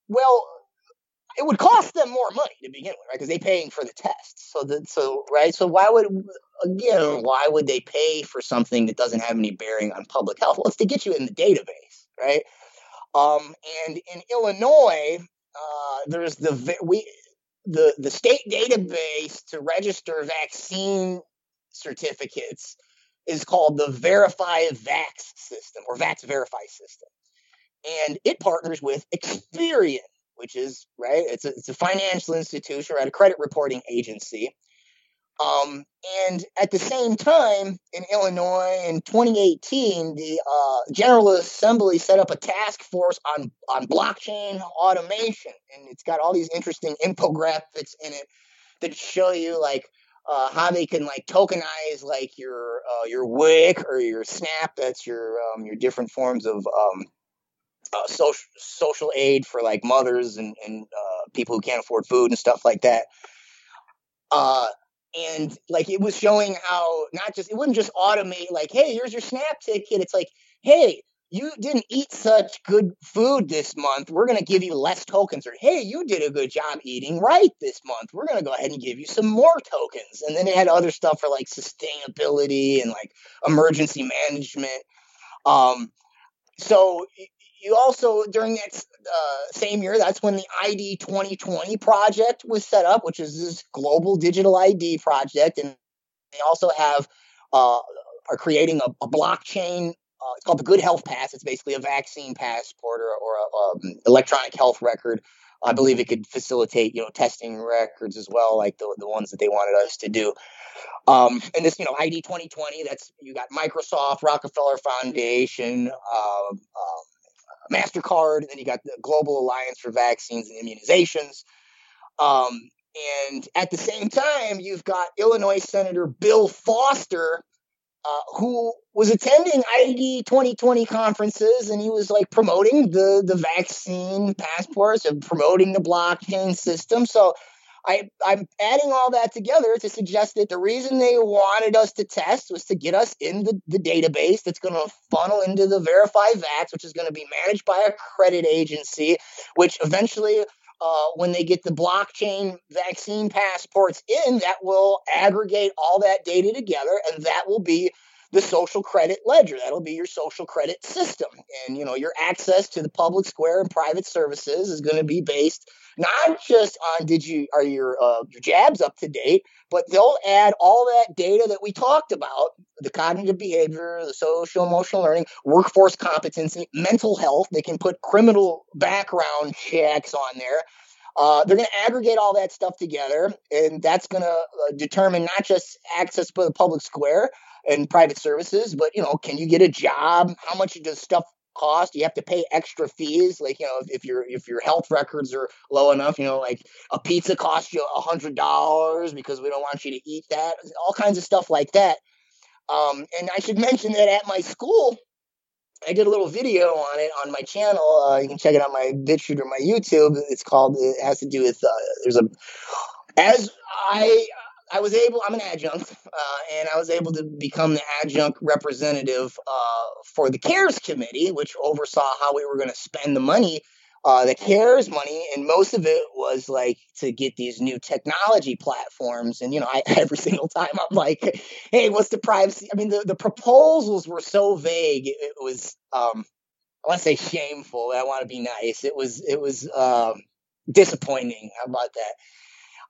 well, it would cost them more money to begin with, right? Because they're paying for the tests. So that so right. So why would again why would they pay for something that doesn't have any bearing on public health? Well, it's to get you in the database, right? Um, and in Illinois, uh, there's the we the the state database to register vaccine certificates is called the Verify Vax system or Vax Verify system, and it partners with Experian which is right. It's a, it's a financial institution, right? A credit reporting agency. Um, and at the same time, in Illinois in 2018, the uh, General Assembly set up a task force on on blockchain automation, and it's got all these interesting infographics in it that show you like uh, how they can like tokenize like your uh, your WIC or your SNAP. That's your um, your different forms of um, uh, social social aid for like mothers and, and uh, people who can't afford food and stuff like that. Uh, and like it was showing how not just it wouldn't just automate like hey here's your snap ticket it's like hey you didn't eat such good food this month. We're going to give you less tokens. Or, hey, you did a good job eating right this month. We're going to go ahead and give you some more tokens. And then it had other stuff for like sustainability and like emergency management. Um, so you also during that uh, same year, that's when the ID 2020 project was set up, which is this global digital ID project, and they also have uh, are creating a, a blockchain. Uh, it's called the Good Health Pass. It's basically a vaccine passport or, or a, um, electronic health record. I believe it could facilitate, you know, testing records as well, like the, the ones that they wanted us to do. Um, and this, you know, ID 2020, that's you got Microsoft, Rockefeller Foundation, uh, um, MasterCard, and then you got the Global Alliance for Vaccines and Immunizations. Um, and at the same time, you've got Illinois Senator Bill Foster, uh, who was attending ID 2020 conferences and he was like promoting the, the vaccine passports and promoting the blockchain system. So I, I'm adding all that together to suggest that the reason they wanted us to test was to get us in the, the database that's going to funnel into the Verify Vax, which is going to be managed by a credit agency, which eventually, uh, when they get the blockchain vaccine passports in, that will aggregate all that data together, and that will be the social credit ledger. That'll be your social credit system. And you know, your access to the public square and private services is going to be based not just on did you are your uh, your jabs up to date, but they'll add all that data that we talked about, the cognitive behavior, the social emotional learning, workforce competency, mental health. They can put criminal background checks on there. Uh, they're going to aggregate all that stuff together, and that's going to uh, determine not just access to the public square, and private services, but you know, can you get a job? How much does stuff cost? You have to pay extra fees, like you know, if, if your if your health records are low enough, you know, like a pizza costs you a hundred dollars because we don't want you to eat that. All kinds of stuff like that. Um, and I should mention that at my school, I did a little video on it on my channel. Uh, you can check it out my BitChute or my YouTube. It's called. It has to do with. Uh, there's a as I I was able, I'm an adjunct, uh, and I was able to become the adjunct representative uh, for the CARES Committee, which oversaw how we were going to spend the money, uh, the CARES money, and most of it was like to get these new technology platforms. And, you know, I, [laughs] every single time I'm like, hey, what's the privacy? I mean, the, the proposals were so vague. It, was, um, I want to say shameful. I want to be nice. It was, it was um, disappointing. How about that?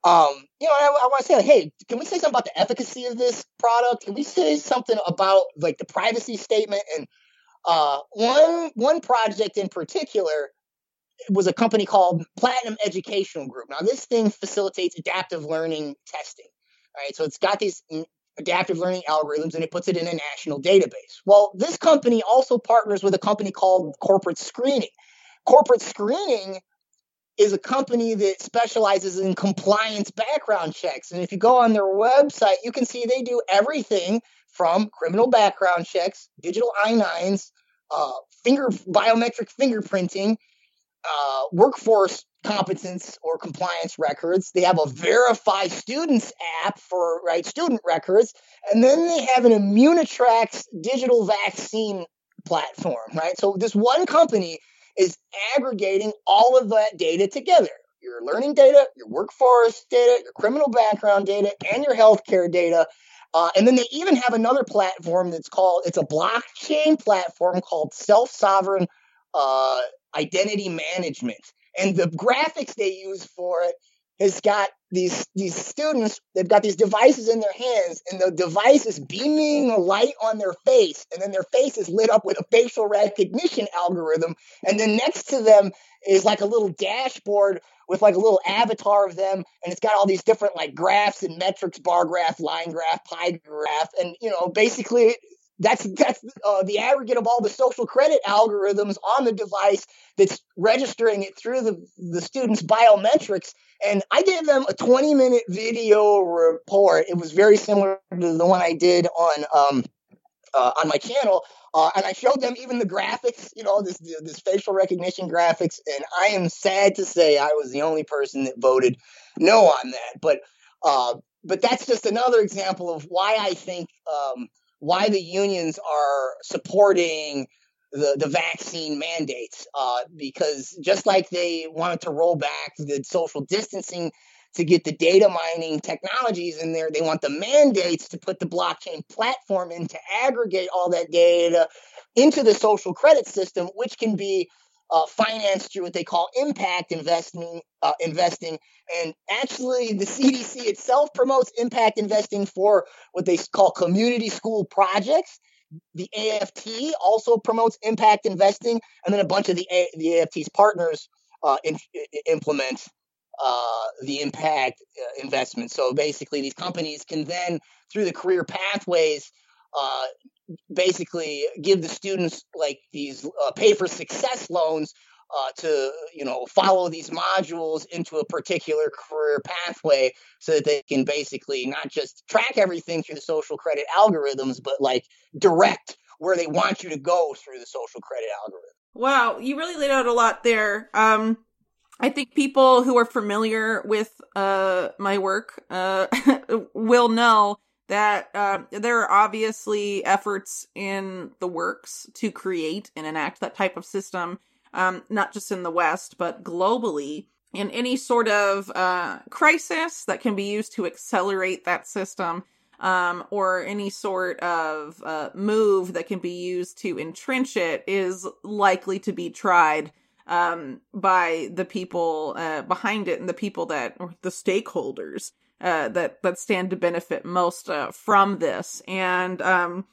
Um, you know, I, I want to say, like, hey, can we say something about the efficacy of this product? Can we say something about like the privacy statement? And uh, one one project in particular was a company called Platinum Educational Group. Now, this thing facilitates adaptive learning testing. Right, so it's got these adaptive learning algorithms and it puts it in a national database. Well, this company also partners with a company called Corporate Screening. Corporate Screening is a company that specializes in compliance background checks. And if you go on their website, you can see they do everything from criminal background checks, digital I-9s, uh, finger biometric fingerprinting, uh, workforce competence or compliance records. They have a verify students app for right student records, and then they have an Immunitrax digital vaccine platform. Right, so this one company is aggregating all of that data together your learning data, your workforce data, your criminal background data, and your healthcare data. Uh, and then they even have another platform that's called, it's a blockchain platform called Self Sovereign uh, Identity Management. And the graphics they use for it has got these these students they've got these devices in their hands and the device is beaming light on their face and then their face is lit up with a facial recognition algorithm and then next to them is like a little dashboard with like a little avatar of them and it's got all these different like graphs and metrics bar graph line graph pie graph and you know basically that's that's uh, the aggregate of all the social credit algorithms on the device that's registering it through the, the student's biometrics. And I gave them a 20 minute video report. It was very similar to the one I did on um, uh, on my channel. Uh, and I showed them even the graphics, you know, this this facial recognition graphics. And I am sad to say I was the only person that voted no on that. But uh, but that's just another example of why I think um, why the unions are supporting the, the vaccine mandates uh, because just like they wanted to roll back the social distancing to get the data mining technologies in there, they want the mandates to put the blockchain platform in to aggregate all that data into the social credit system, which can be uh, financed through what they call impact investing. Uh, investing, and actually, the CDC itself promotes impact investing for what they call community school projects the AFT also promotes impact investing, and then a bunch of the A- the AFT's partners uh, in, implement uh, the impact uh, investment. So basically, these companies can then, through the career pathways, uh, basically give the students like these uh, pay for success loans uh, to you know follow these modules into a particular career pathway so that they can basically not just track everything through the social credit algorithms but like direct where they want you to go through the social credit algorithm. Wow you really laid out a lot there. Um I think people who are familiar with uh, my work uh, [laughs] will know that uh, there are obviously efforts in the works to create and enact that type of system um, not just in the West, but globally. In any sort of uh, crisis that can be used to accelerate that system, um, or any sort of uh, move that can be used to entrench it, is likely to be tried um, by the people uh, behind it and the people that, or the stakeholders uh, that that stand to benefit most uh, from this. And um,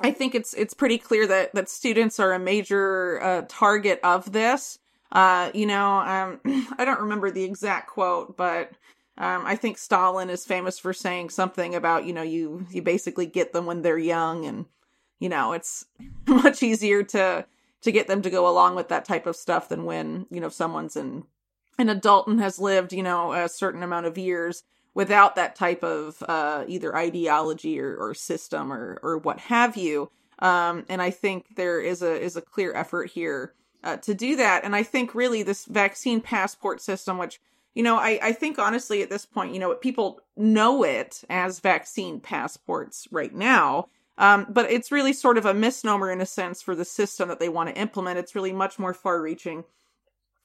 I think it's it's pretty clear that that students are a major uh, target of this. Uh, you know, um, [clears throat] I don't remember the exact quote, but um, I think Stalin is famous for saying something about you know you you basically get them when they're young, and you know it's [laughs] much easier to to get them to go along with that type of stuff than when you know someone's an an adult and has lived you know a certain amount of years without that type of uh, either ideology or, or system or or what have you. Um, and I think there is a is a clear effort here uh, to do that. And I think really this vaccine passport system, which you know, I, I think honestly at this point, you know, people know it as vaccine passports right now. Um, but it's really sort of a misnomer in a sense for the system that they want to implement. It's really much more far reaching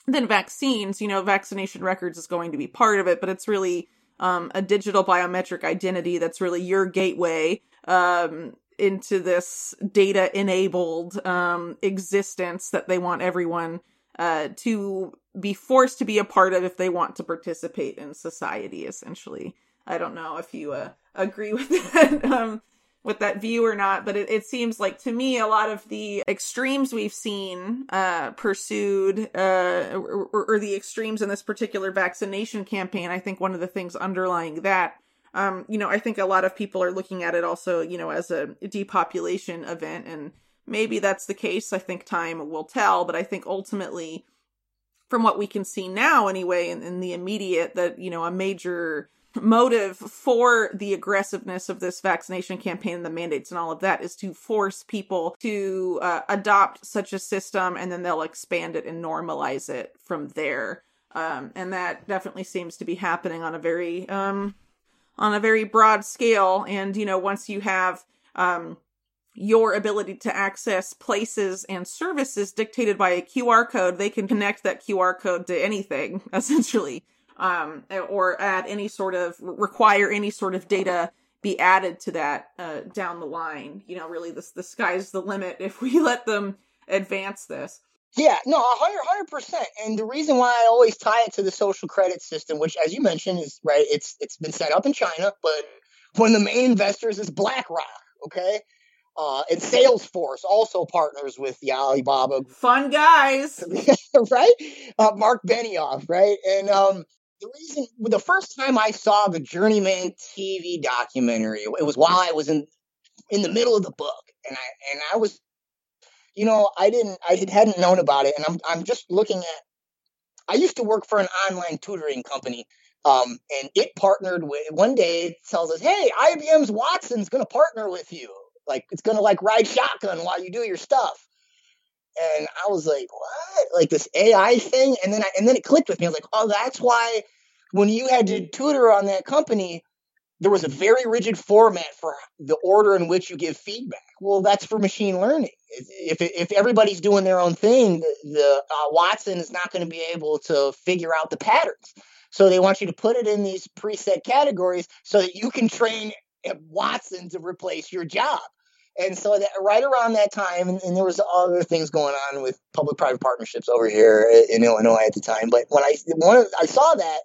than vaccines. You know, vaccination records is going to be part of it, but it's really um, a digital biometric identity that's really your gateway um, into this data enabled um, existence that they want everyone uh, to be forced to be a part of if they want to participate in society essentially. I don't know if you uh, agree [laughs] with that. Um, with that view or not, but it, it seems like to me a lot of the extremes we've seen uh, pursued, uh, or, or, the extremes in this particular vaccination campaign. I think one of the things underlying that, um, you know, I think a lot of people are looking at it also, you know, as a depopulation event, and maybe that's the case. I think time will tell, but I think ultimately, from what we can see now, anyway, in, in the immediate, that you know, a major motive for the aggressiveness of this vaccination campaign and the mandates and all of that is to force people to uh, adopt such a system and then they'll expand it and normalize it from there. Um, and that definitely seems to be happening on a very um, on a very broad scale. And you know once you have um, your ability to access places and services dictated by a QR code, they can connect that QR code to anything, [laughs] essentially um, or add any sort of require any sort of data be added to that uh, down the line. You know, really, this the sky's the limit if we [laughs] let them advance this. Yeah, no, hundred percent. And the reason why I always tie it to the social credit system, which, as you mentioned, is right. It's it's been set up in China, but one of the main investors is BlackRock. Okay, uh, and Salesforce also partners with the Alibaba. Fun guys, [laughs] right? Uh, Mark Benioff, right? And um, the reason the first time I saw the Journeyman TV documentary, it was while I was in in the middle of the book, and I and I was, you know, I didn't I hadn't known about it, and I'm I'm just looking at. I used to work for an online tutoring company, um, and it partnered with. One day it tells us, "Hey, IBM's Watson's going to partner with you. Like it's going to like ride shotgun while you do your stuff." And I was like, "What? Like this AI thing?" And then I, and then it clicked with me. I was like, "Oh, that's why when you had to tutor on that company, there was a very rigid format for the order in which you give feedback. Well, that's for machine learning. If, if everybody's doing their own thing, the, the uh, Watson is not going to be able to figure out the patterns. So they want you to put it in these preset categories so that you can train Watson to replace your job. And so that right around that time, and, and there was other things going on with public-private partnerships over here in Illinois at the time. But when I one I saw that,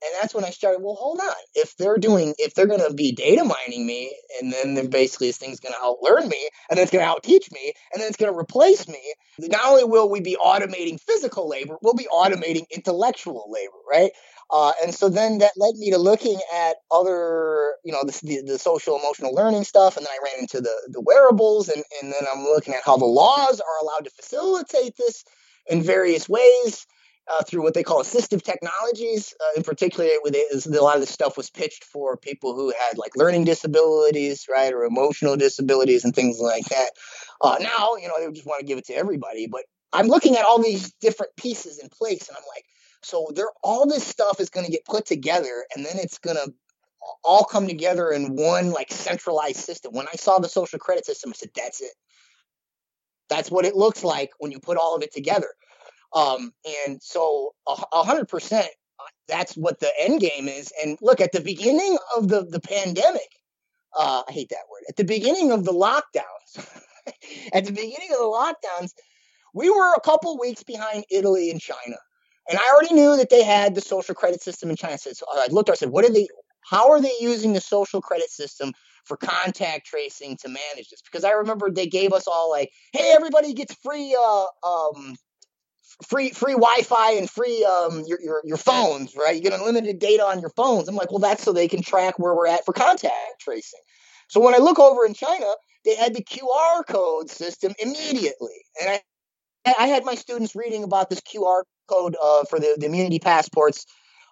and that's when I started. Well, hold on. If they're doing, if they're going to be data mining me, and then they're basically this thing's going to outlearn me, and then it's going to outteach me, and then it's going to replace me. Not only will we be automating physical labor, we'll be automating intellectual labor, right? Uh, and so then that led me to looking at other, you know, the, the, the, social emotional learning stuff. And then I ran into the, the wearables. And, and then I'm looking at how the laws are allowed to facilitate this in various ways uh, through what they call assistive technologies. Uh, in particular, with it, a lot of this stuff was pitched for people who had like learning disabilities, right, or emotional disabilities and things like that. Uh, now, you know, they just want to give it to everybody. But I'm looking at all these different pieces in place and I'm like, so there, all this stuff is going to get put together, and then it's going to all come together in one like centralized system. When I saw the social credit system, I said, "That's it. That's what it looks like when you put all of it together." Um, and so, a hundred percent, that's what the end game is. And look, at the beginning of the the pandemic, uh, I hate that word. At the beginning of the lockdowns, [laughs] at the beginning of the lockdowns, we were a couple weeks behind Italy and China. And I already knew that they had the social credit system in China. So I looked, I said, what are they, how are they using the social credit system for contact tracing to manage this? Because I remember they gave us all like, hey, everybody gets free, uh, um, free free Wi-Fi and free um your, your your phones, right? You get unlimited data on your phones. I'm like, well, that's so they can track where we're at for contact tracing. So when I look over in China, they had the QR code system immediately, and I I had my students reading about this QR code uh, for the, the immunity passports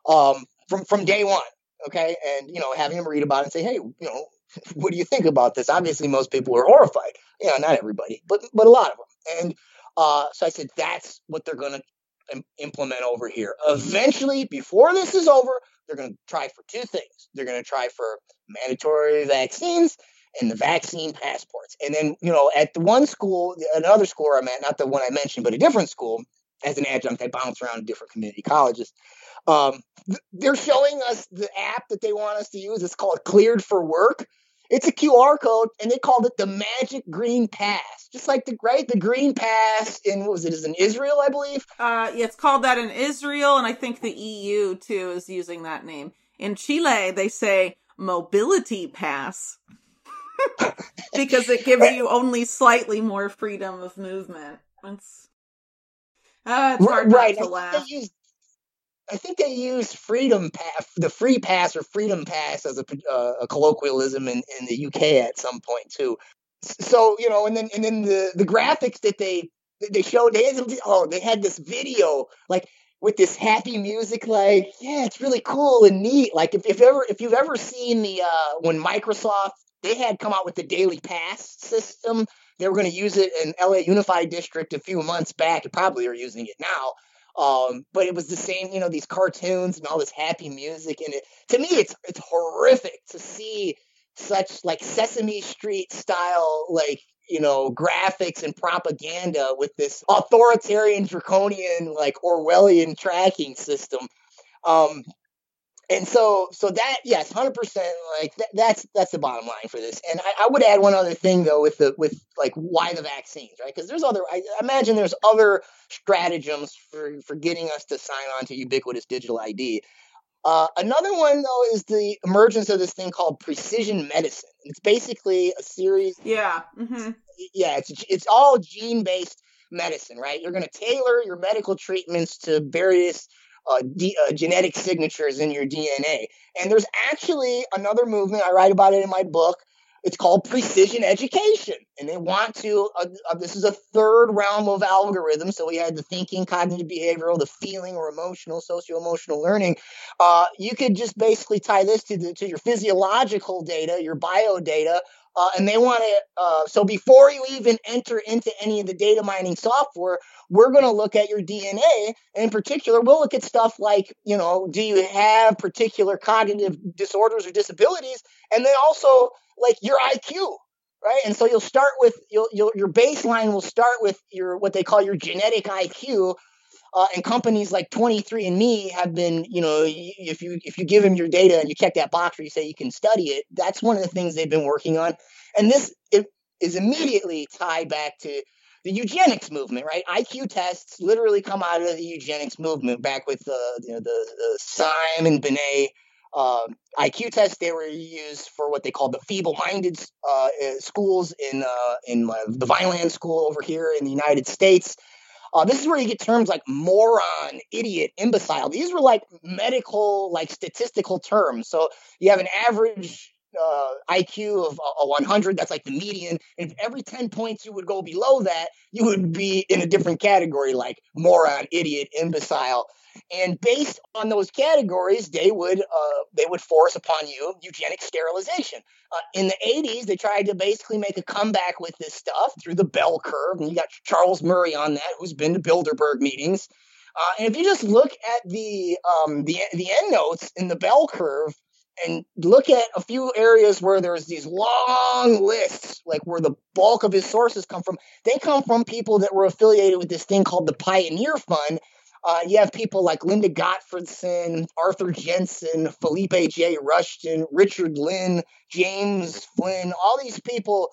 um, from from day one. Okay, and you know, having them read about it and say, hey, you know, [laughs] what do you think about this? Obviously, most people were horrified. You know, not everybody, but but a lot of them. And uh, so I said, that's what they're going to Im- implement over here. Eventually, before this is over, they're going to try for two things. They're going to try for mandatory vaccines and the vaccine passports. And then, you know, at the one school, another school I'm at, not the one I mentioned, but a different school, as an adjunct, I bounce around different community colleges. Um, they're showing us the app that they want us to use. It's called Cleared for Work. It's a QR code, and they called it the Magic Green Pass, just like the right the Green Pass in what was it? Is in Israel, I believe. Uh, yeah, it's called that in Israel, and I think the EU too is using that name. In Chile, they say Mobility Pass because it gives you only slightly more freedom of movement. It's, uh, it's hard right. to laugh. I think they use freedom pass, the free pass or freedom pass as a, uh, a colloquialism in, in the UK at some point too. So you know, and then and then the the graphics that they they showed they had, oh they had this video like with this happy music like yeah it's really cool and neat like if, if ever if you've ever seen the uh when microsoft they had come out with the daily pass system. They were going to use it in LA Unified District a few months back, and probably are using it now. Um, but it was the same, you know, these cartoons and all this happy music, and it to me, it's it's horrific to see such like Sesame Street style, like you know, graphics and propaganda with this authoritarian, draconian, like Orwellian tracking system. Um, and so so that yes 100% like that, that's that's the bottom line for this. And I, I, would add one other thing though with the with like why the vaccines right? Because there's other i imagine there's other stratagems for for getting us to sign on to ubiquitous digital id uh, another one though is the emergence of this thing called precision medicine. It's basically a series yeah mm-hmm. yeah it's it's all gene based medicine right? You're going to tailor your medical treatments to various uh, D, uh, genetic signatures in your DNA. And there's actually another movement, I write about it in my book. It's called precision education. and they want to. Uh, uh, this is a third realm of algorithms. So we had the thinking, cognitive, behavioral, the feeling or emotional, socio emotional learning. Uh, you could just basically tie this to the, to your physiological data, your bio data. Uh, and they want to, uh, so before you even enter into any of the data mining software, we're going to look at your DNA. In particular, we'll look at stuff like, you know, do you have particular cognitive disorders or disabilities? And then also like your IQ, right? And so you'll start with you'll, you'll, your baseline will start with your what they call your genetic IQ. Uh, and companies like 23andMe have been, you know, if you if you give them your data and you check that box where you say you can study it, that's one of the things they've been working on. And this is immediately tied back to the eugenics movement, right? IQ tests literally come out of the eugenics movement back with the you know, the, the Simon Binet uh, IQ tests. They were used for what they called the feeble-minded uh, uh schools in uh, in the Vineland School over here in the United States. Uh, this is where you get terms like moron, idiot, imbecile. These were like medical, like statistical terms. So you have an average uh, IQ of a 100, that's like the median. And if every 10 points you would go below that, you would be in a different category, like moron, idiot, imbecile. And based on those categories, they would uh, they would force upon you eugenic sterilization. Uh, in the 80s, they tried to basically make a comeback with this stuff through the bell curve. And you got Charles Murray on that, who's been to Bilderberg meetings. Uh, and if you just look at the um, the the end notes in the bell curve and look at a few areas where there's these long lists, like where the bulk of his sources come from, they come from people that were affiliated with this thing called the Pioneer Fund, uh, you have people like Linda Gottfredson, Arthur Jensen, Philippe J. Rushton, Richard Lynn, James Flynn, all these people,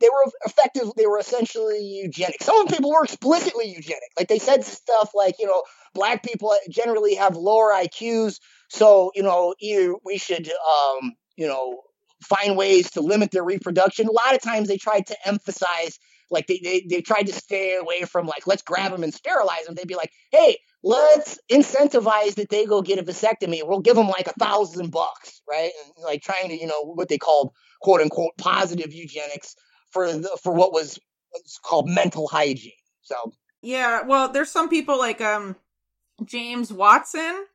they were effective, they were essentially eugenic. Some of people were explicitly eugenic. Like they said stuff like, you know, black people generally have lower IQs, so, you know, either we should, um, you know, find ways to limit their reproduction. A lot of times they tried to emphasize like they, they, they tried to stay away from like, let's grab them and sterilize them. They'd be like, hey, let's incentivize that they go get a vasectomy. We'll give them like a thousand bucks, right? And like trying to, you know, what they called quote unquote positive eugenics for the, for what was called mental hygiene. So yeah, well, there's some people like um James Watson,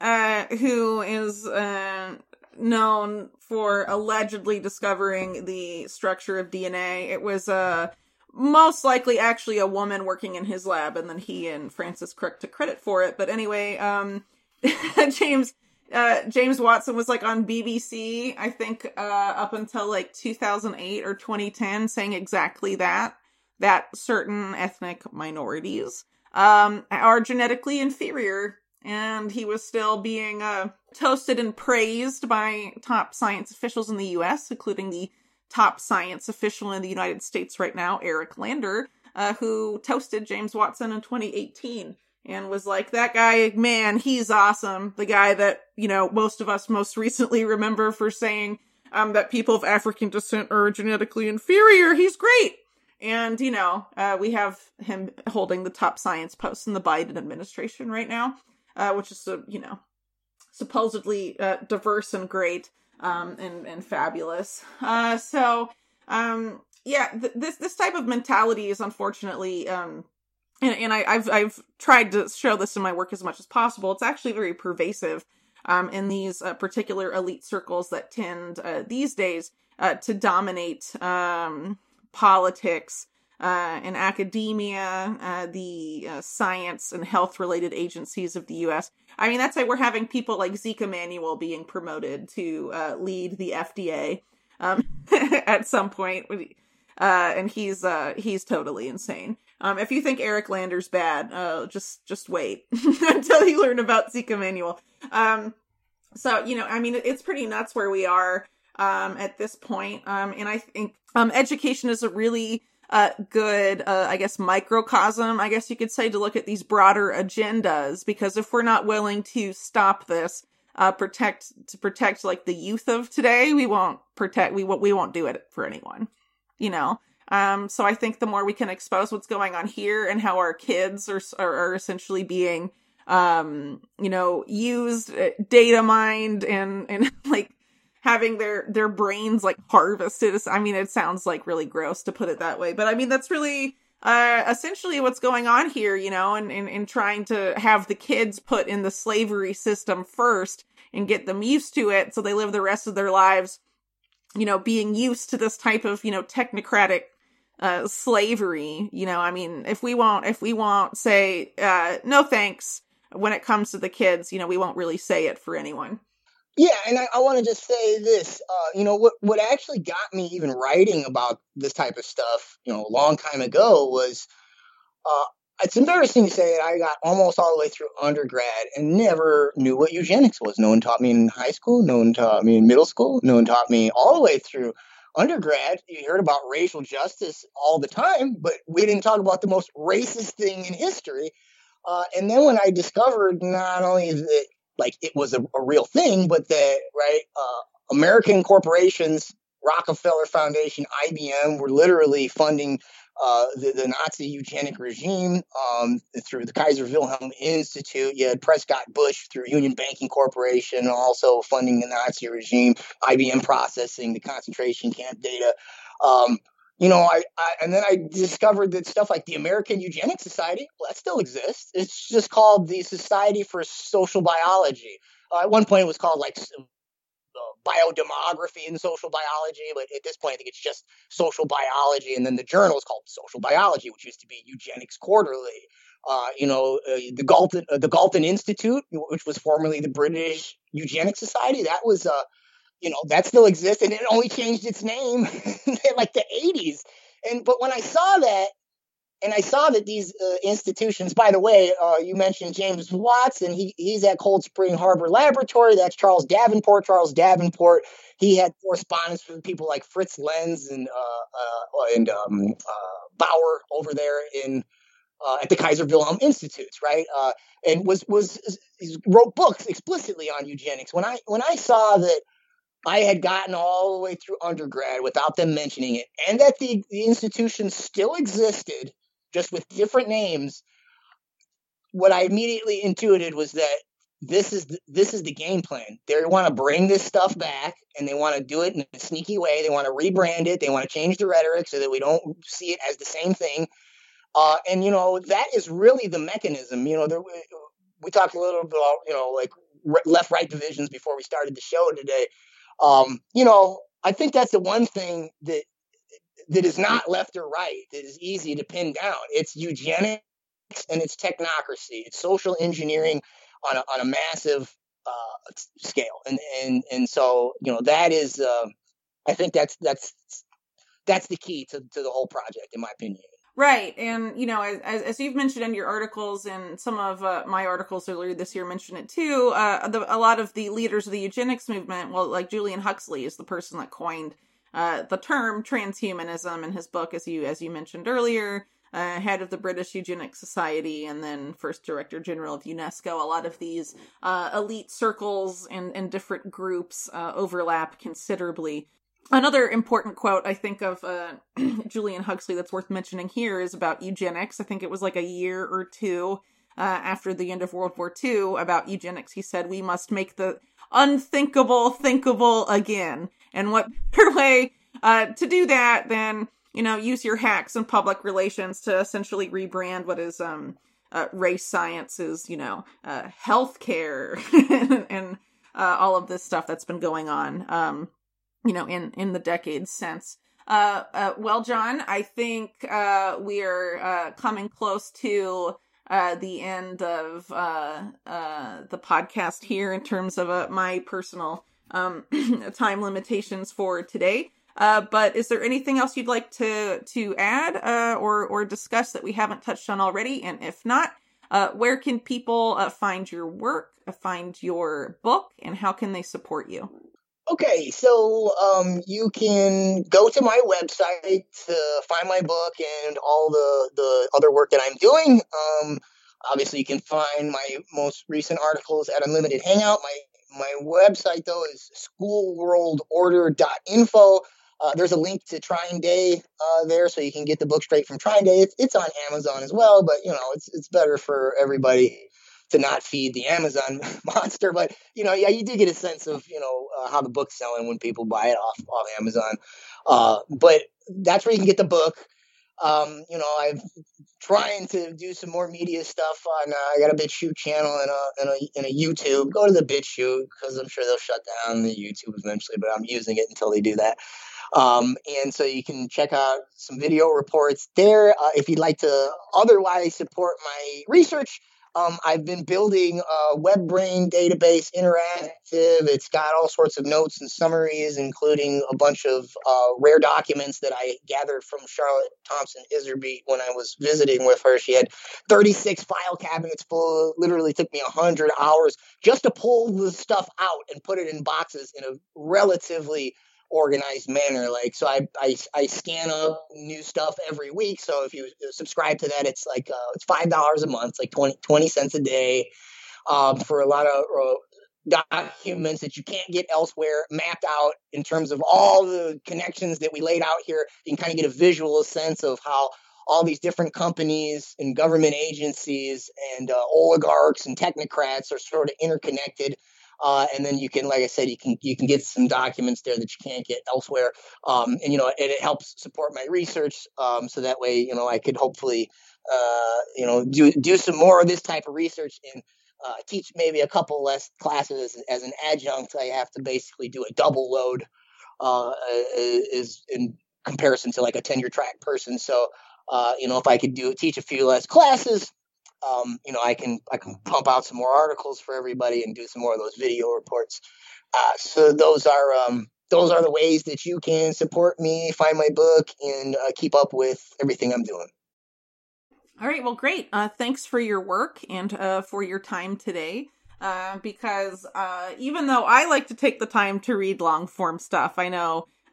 uh, who is uh known for allegedly discovering the structure of DNA. It was a uh, most likely actually a woman working in his lab, and then he and Francis Crick took credit for it. But anyway, um, [laughs] James uh, James Watson was like on BBC, I think, uh, up until like 2008 or 2010, saying exactly that that certain ethnic minorities um, are genetically inferior, and he was still being uh, toasted and praised by top science officials in the U.S., including the top science official in the United States right now, Eric Lander, uh, who toasted James Watson in 2018 and was like, that guy, man, he's awesome. The guy that, you know, most of us most recently remember for saying um, that people of African descent are genetically inferior. He's great. And, you know, uh, we have him holding the top science post in the Biden administration right now, uh, which is, uh, you know, supposedly uh, diverse and great um, and and fabulous. Uh, so um, yeah, th- this this type of mentality is unfortunately, um, and, and I, have I've tried to show this in my work as much as possible. It's actually very pervasive um, in these uh, particular elite circles that tend uh, these days uh, to dominate um, politics uh, in academia, uh, the uh, science and health related agencies of the U.S. I mean, that's why we're having people like Zeke Emanuel being promoted to uh, lead the FDA um, [laughs] at some point, uh, and he's uh, he's totally insane. Um, if you think Eric Lander's bad, just just wait [laughs] until you learn about Zeke Emanuel. Um, so you know, I mean, it's pretty nuts where we are um, at this point, um, and I think um, education is a really uh, good, uh, I guess, microcosm, I guess you could say, to look at these broader agendas. Because if we're not willing to stop this, uh, protect to protect like the youth of today, we won't protect we won't we won't do it for anyone, you know. Um, so I think the more we can expose what's going on here and how our kids are are, are essentially being, um, you know, used, uh, data mined, and and [laughs] like having their their brains like harvested. I mean, it sounds like really gross to put it that way, but I mean that's really uh, essentially what's going on here, you know, and in, in trying to have the kids put in the slavery system first and get them used to it so they live the rest of their lives, you know, being used to this type of, you know, technocratic uh, slavery. You know, I mean, if we won't, if we won't say, uh, no thanks when it comes to the kids, you know, we won't really say it for anyone. Yeah, and I, I want to just say this. Uh, you know, what what actually got me even writing about this type of stuff, you know, a long time ago was. Uh, it's embarrassing to say that I got almost all the way through undergrad and never knew what eugenics was. No one taught me in high school. No one taught me in middle school. No one taught me all the way through undergrad. You heard about racial justice all the time, but we didn't talk about the most racist thing in history. Uh, and then when I discovered not only that like it was a, a real thing, but that right, uh, American corporations, Rockefeller Foundation, IBM were literally funding uh, the, the, Nazi eugenic regime um, through the Kaiser Wilhelm Institute. You had Prescott Bush through Union Banking Corporation, also funding the Nazi regime. IBM processing the concentration camp data. Um, you know, I, I, and then I discovered that stuff like the American Eugenics Society, well, that still exists. It's just called the Society for Social Biology. Uh, at one point, it was called like uh, biodemography and social biology, but at this point, I think it's just social biology. And then the journal is called Social Biology, which used to be Eugenics Quarterly. Uh, you know, uh, the Galton, uh, the Galton Institute, which was formerly the British Eugenics Society, that was uh, you know that still exists and it only changed its name [laughs] in like the 80s and but when i saw that and i saw that these uh, institutions by the way uh, you mentioned james watson he, he's at cold spring harbor laboratory that's charles davenport charles davenport he had correspondence with people like fritz lenz and uh, uh and um, uh, bauer over there in uh, at the Kaiser Wilhelm Institutes, right? and was was wrote books explicitly on eugenics. When I when I saw that I had gotten all the way through undergrad without them mentioning it, and that the, the institution still existed, just with different names. What I immediately intuited was that this is the, this is the game plan. They want to bring this stuff back, and they want to do it in a sneaky way. They want to rebrand it. They want to change the rhetoric so that we don't see it as the same thing. Uh, and you know that is really the mechanism. You know, there, we talked a little about you know like left right divisions before we started the show today. Um, you know, I think that's the one thing that that is not left or right that is easy to pin down. It's eugenics and it's technocracy. It's social engineering on a, on a massive uh, scale, and and and so you know that is. Uh, I think that's that's that's the key to, to the whole project, in my opinion. Right, and you know, as, as you've mentioned in your articles, and some of uh, my articles earlier this year mentioned it too. Uh, the, a lot of the leaders of the eugenics movement, well, like Julian Huxley is the person that coined uh, the term transhumanism in his book, as you as you mentioned earlier. Uh, head of the British Eugenics Society, and then first director general of UNESCO. A lot of these uh, elite circles and, and different groups uh, overlap considerably Another important quote I think of uh, [clears throat] Julian Huxley that's worth mentioning here is about eugenics. I think it was like a year or two uh, after the end of World War II about eugenics. He said, We must make the unthinkable thinkable again. And what better way uh, to do that than, you know, use your hacks and public relations to essentially rebrand what is um, uh, race sciences, you know, uh, healthcare and, [laughs] and uh, all of this stuff that's been going on. Um, you know, in in the decades since. Uh, uh, well, John, I think uh, we are uh, coming close to uh, the end of uh, the podcast here in terms of my personal um, [clears throat] time limitations for today. But is there anything else you'd like to to add or or discuss that we haven't touched on already? And if not, where can people find your work, find your book, and how can they support you? Okay, so um, you can go to my website to find my book and all the, the other work that I'm doing. Um, obviously, you can find my most recent articles at Unlimited Hangout. My my website though is schoolworldorder.info. Uh, there's a link to TrineDay uh, there, so you can get the book straight from TrineDay. It's, it's on Amazon as well, but you know it's it's better for everybody to not feed the Amazon [laughs] monster. But you know, yeah, you do get a sense of you know uh, how the book's selling when people buy it off off Amazon. Uh, but that's where you can get the book. Um, you know, I'm trying to do some more media stuff on. Uh, I got a BitChute channel and a, and a and a YouTube. Go to the BitChute because I'm sure they'll shut down the YouTube eventually, but I'm using it until they do that. Um, and so you can check out some video reports there. Uh, if you'd like to otherwise support my research, um, I've been building a WebBrain database interactive. It's got all sorts of notes and summaries, including a bunch of uh, rare documents that I gathered from Charlotte Thompson Iserbyt when I was visiting with her. She had 36 file cabinets full. Literally took me 100 hours just to pull the stuff out and put it in boxes in a relatively organized manner. Like, so I, I, I scan up new stuff every week. So if you subscribe to that, it's like, uh, it's $5 a month, like 20, 20 cents a day, um, for a lot of uh, documents that you can't get elsewhere mapped out in terms of all the connections that we laid out here. You can kind of get a visual sense of how all these different companies and government agencies and uh, oligarchs and technocrats are sort of interconnected uh, and then you can, like I said, you can you can get some documents there that you can't get elsewhere. Um, and you know, and it helps support my research. Um, so that way, you know, I could hopefully, uh, you know, do do some more of this type of research and uh, teach maybe a couple less classes as an adjunct. I have to basically do a double load, uh, is in comparison to like a tenure track person. So, uh, you know, if I could do teach a few less classes, um, you know, I can I can pump out some more articles for everybody and do some more of those video reports. Uh, so those are um, those are the ways that you can support me, find my book, and uh, keep up with everything I'm doing. All right, well, great. Uh, thanks for your work and uh, for your time today. Uh, because uh, even though I like to take the time to read long form stuff, I know [laughs]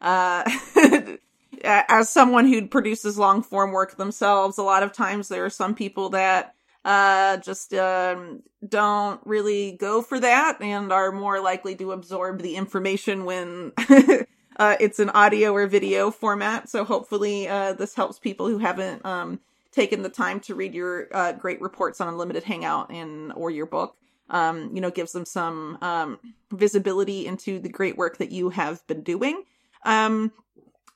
as someone who produces long form work themselves, a lot of times there are some people that uh, just um, don't really go for that and are more likely to absorb the information when [laughs] uh, it's an audio or video format. So hopefully, uh, this helps people who haven't um, taken the time to read your uh, great reports on Unlimited Hangout and or your book. Um, you know, gives them some um, visibility into the great work that you have been doing. Um,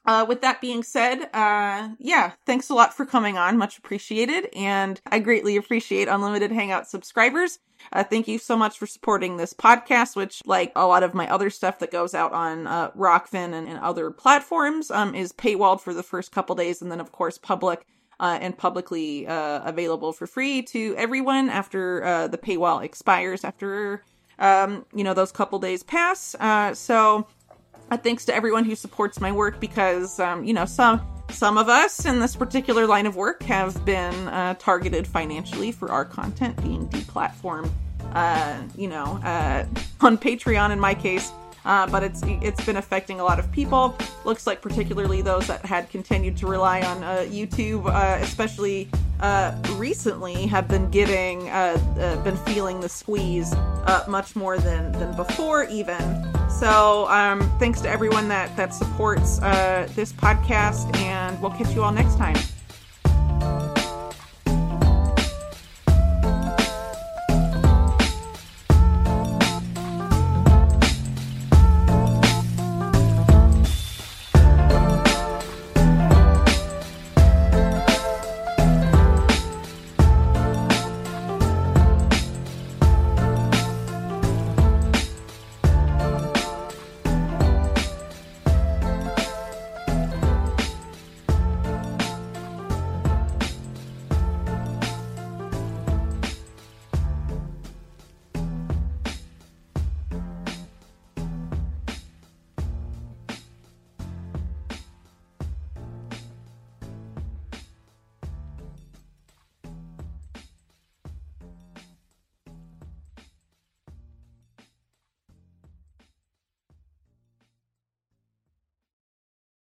uh, with that being said, uh, yeah, thanks a lot for coming on. Much appreciated. And I greatly appreciate Unlimited Hangout subscribers. Uh, thank you so much for supporting this podcast, which, like a lot of my other stuff that goes out on uh, Rokfin and, and other platforms, um, is paywalled for the first couple days, and then, of course, public uh, and publicly uh, available for free to everyone after uh, the paywall expires after um, you know those couple days pass. Uh, so thanks to everyone who supports my work because um, you know some some of us in this particular line of work have been uh, targeted financially for our content being deplatformed. Uh, you know, uh, on Patreon in my case, uh, but it's it's been affecting a lot of people. Looks like particularly those that had continued to rely on uh, YouTube, uh, especially uh, recently, have been getting uh, uh, been feeling the squeeze much more than than before, even. So, um, thanks to everyone that that supports this podcast, and we'll catch you all next time.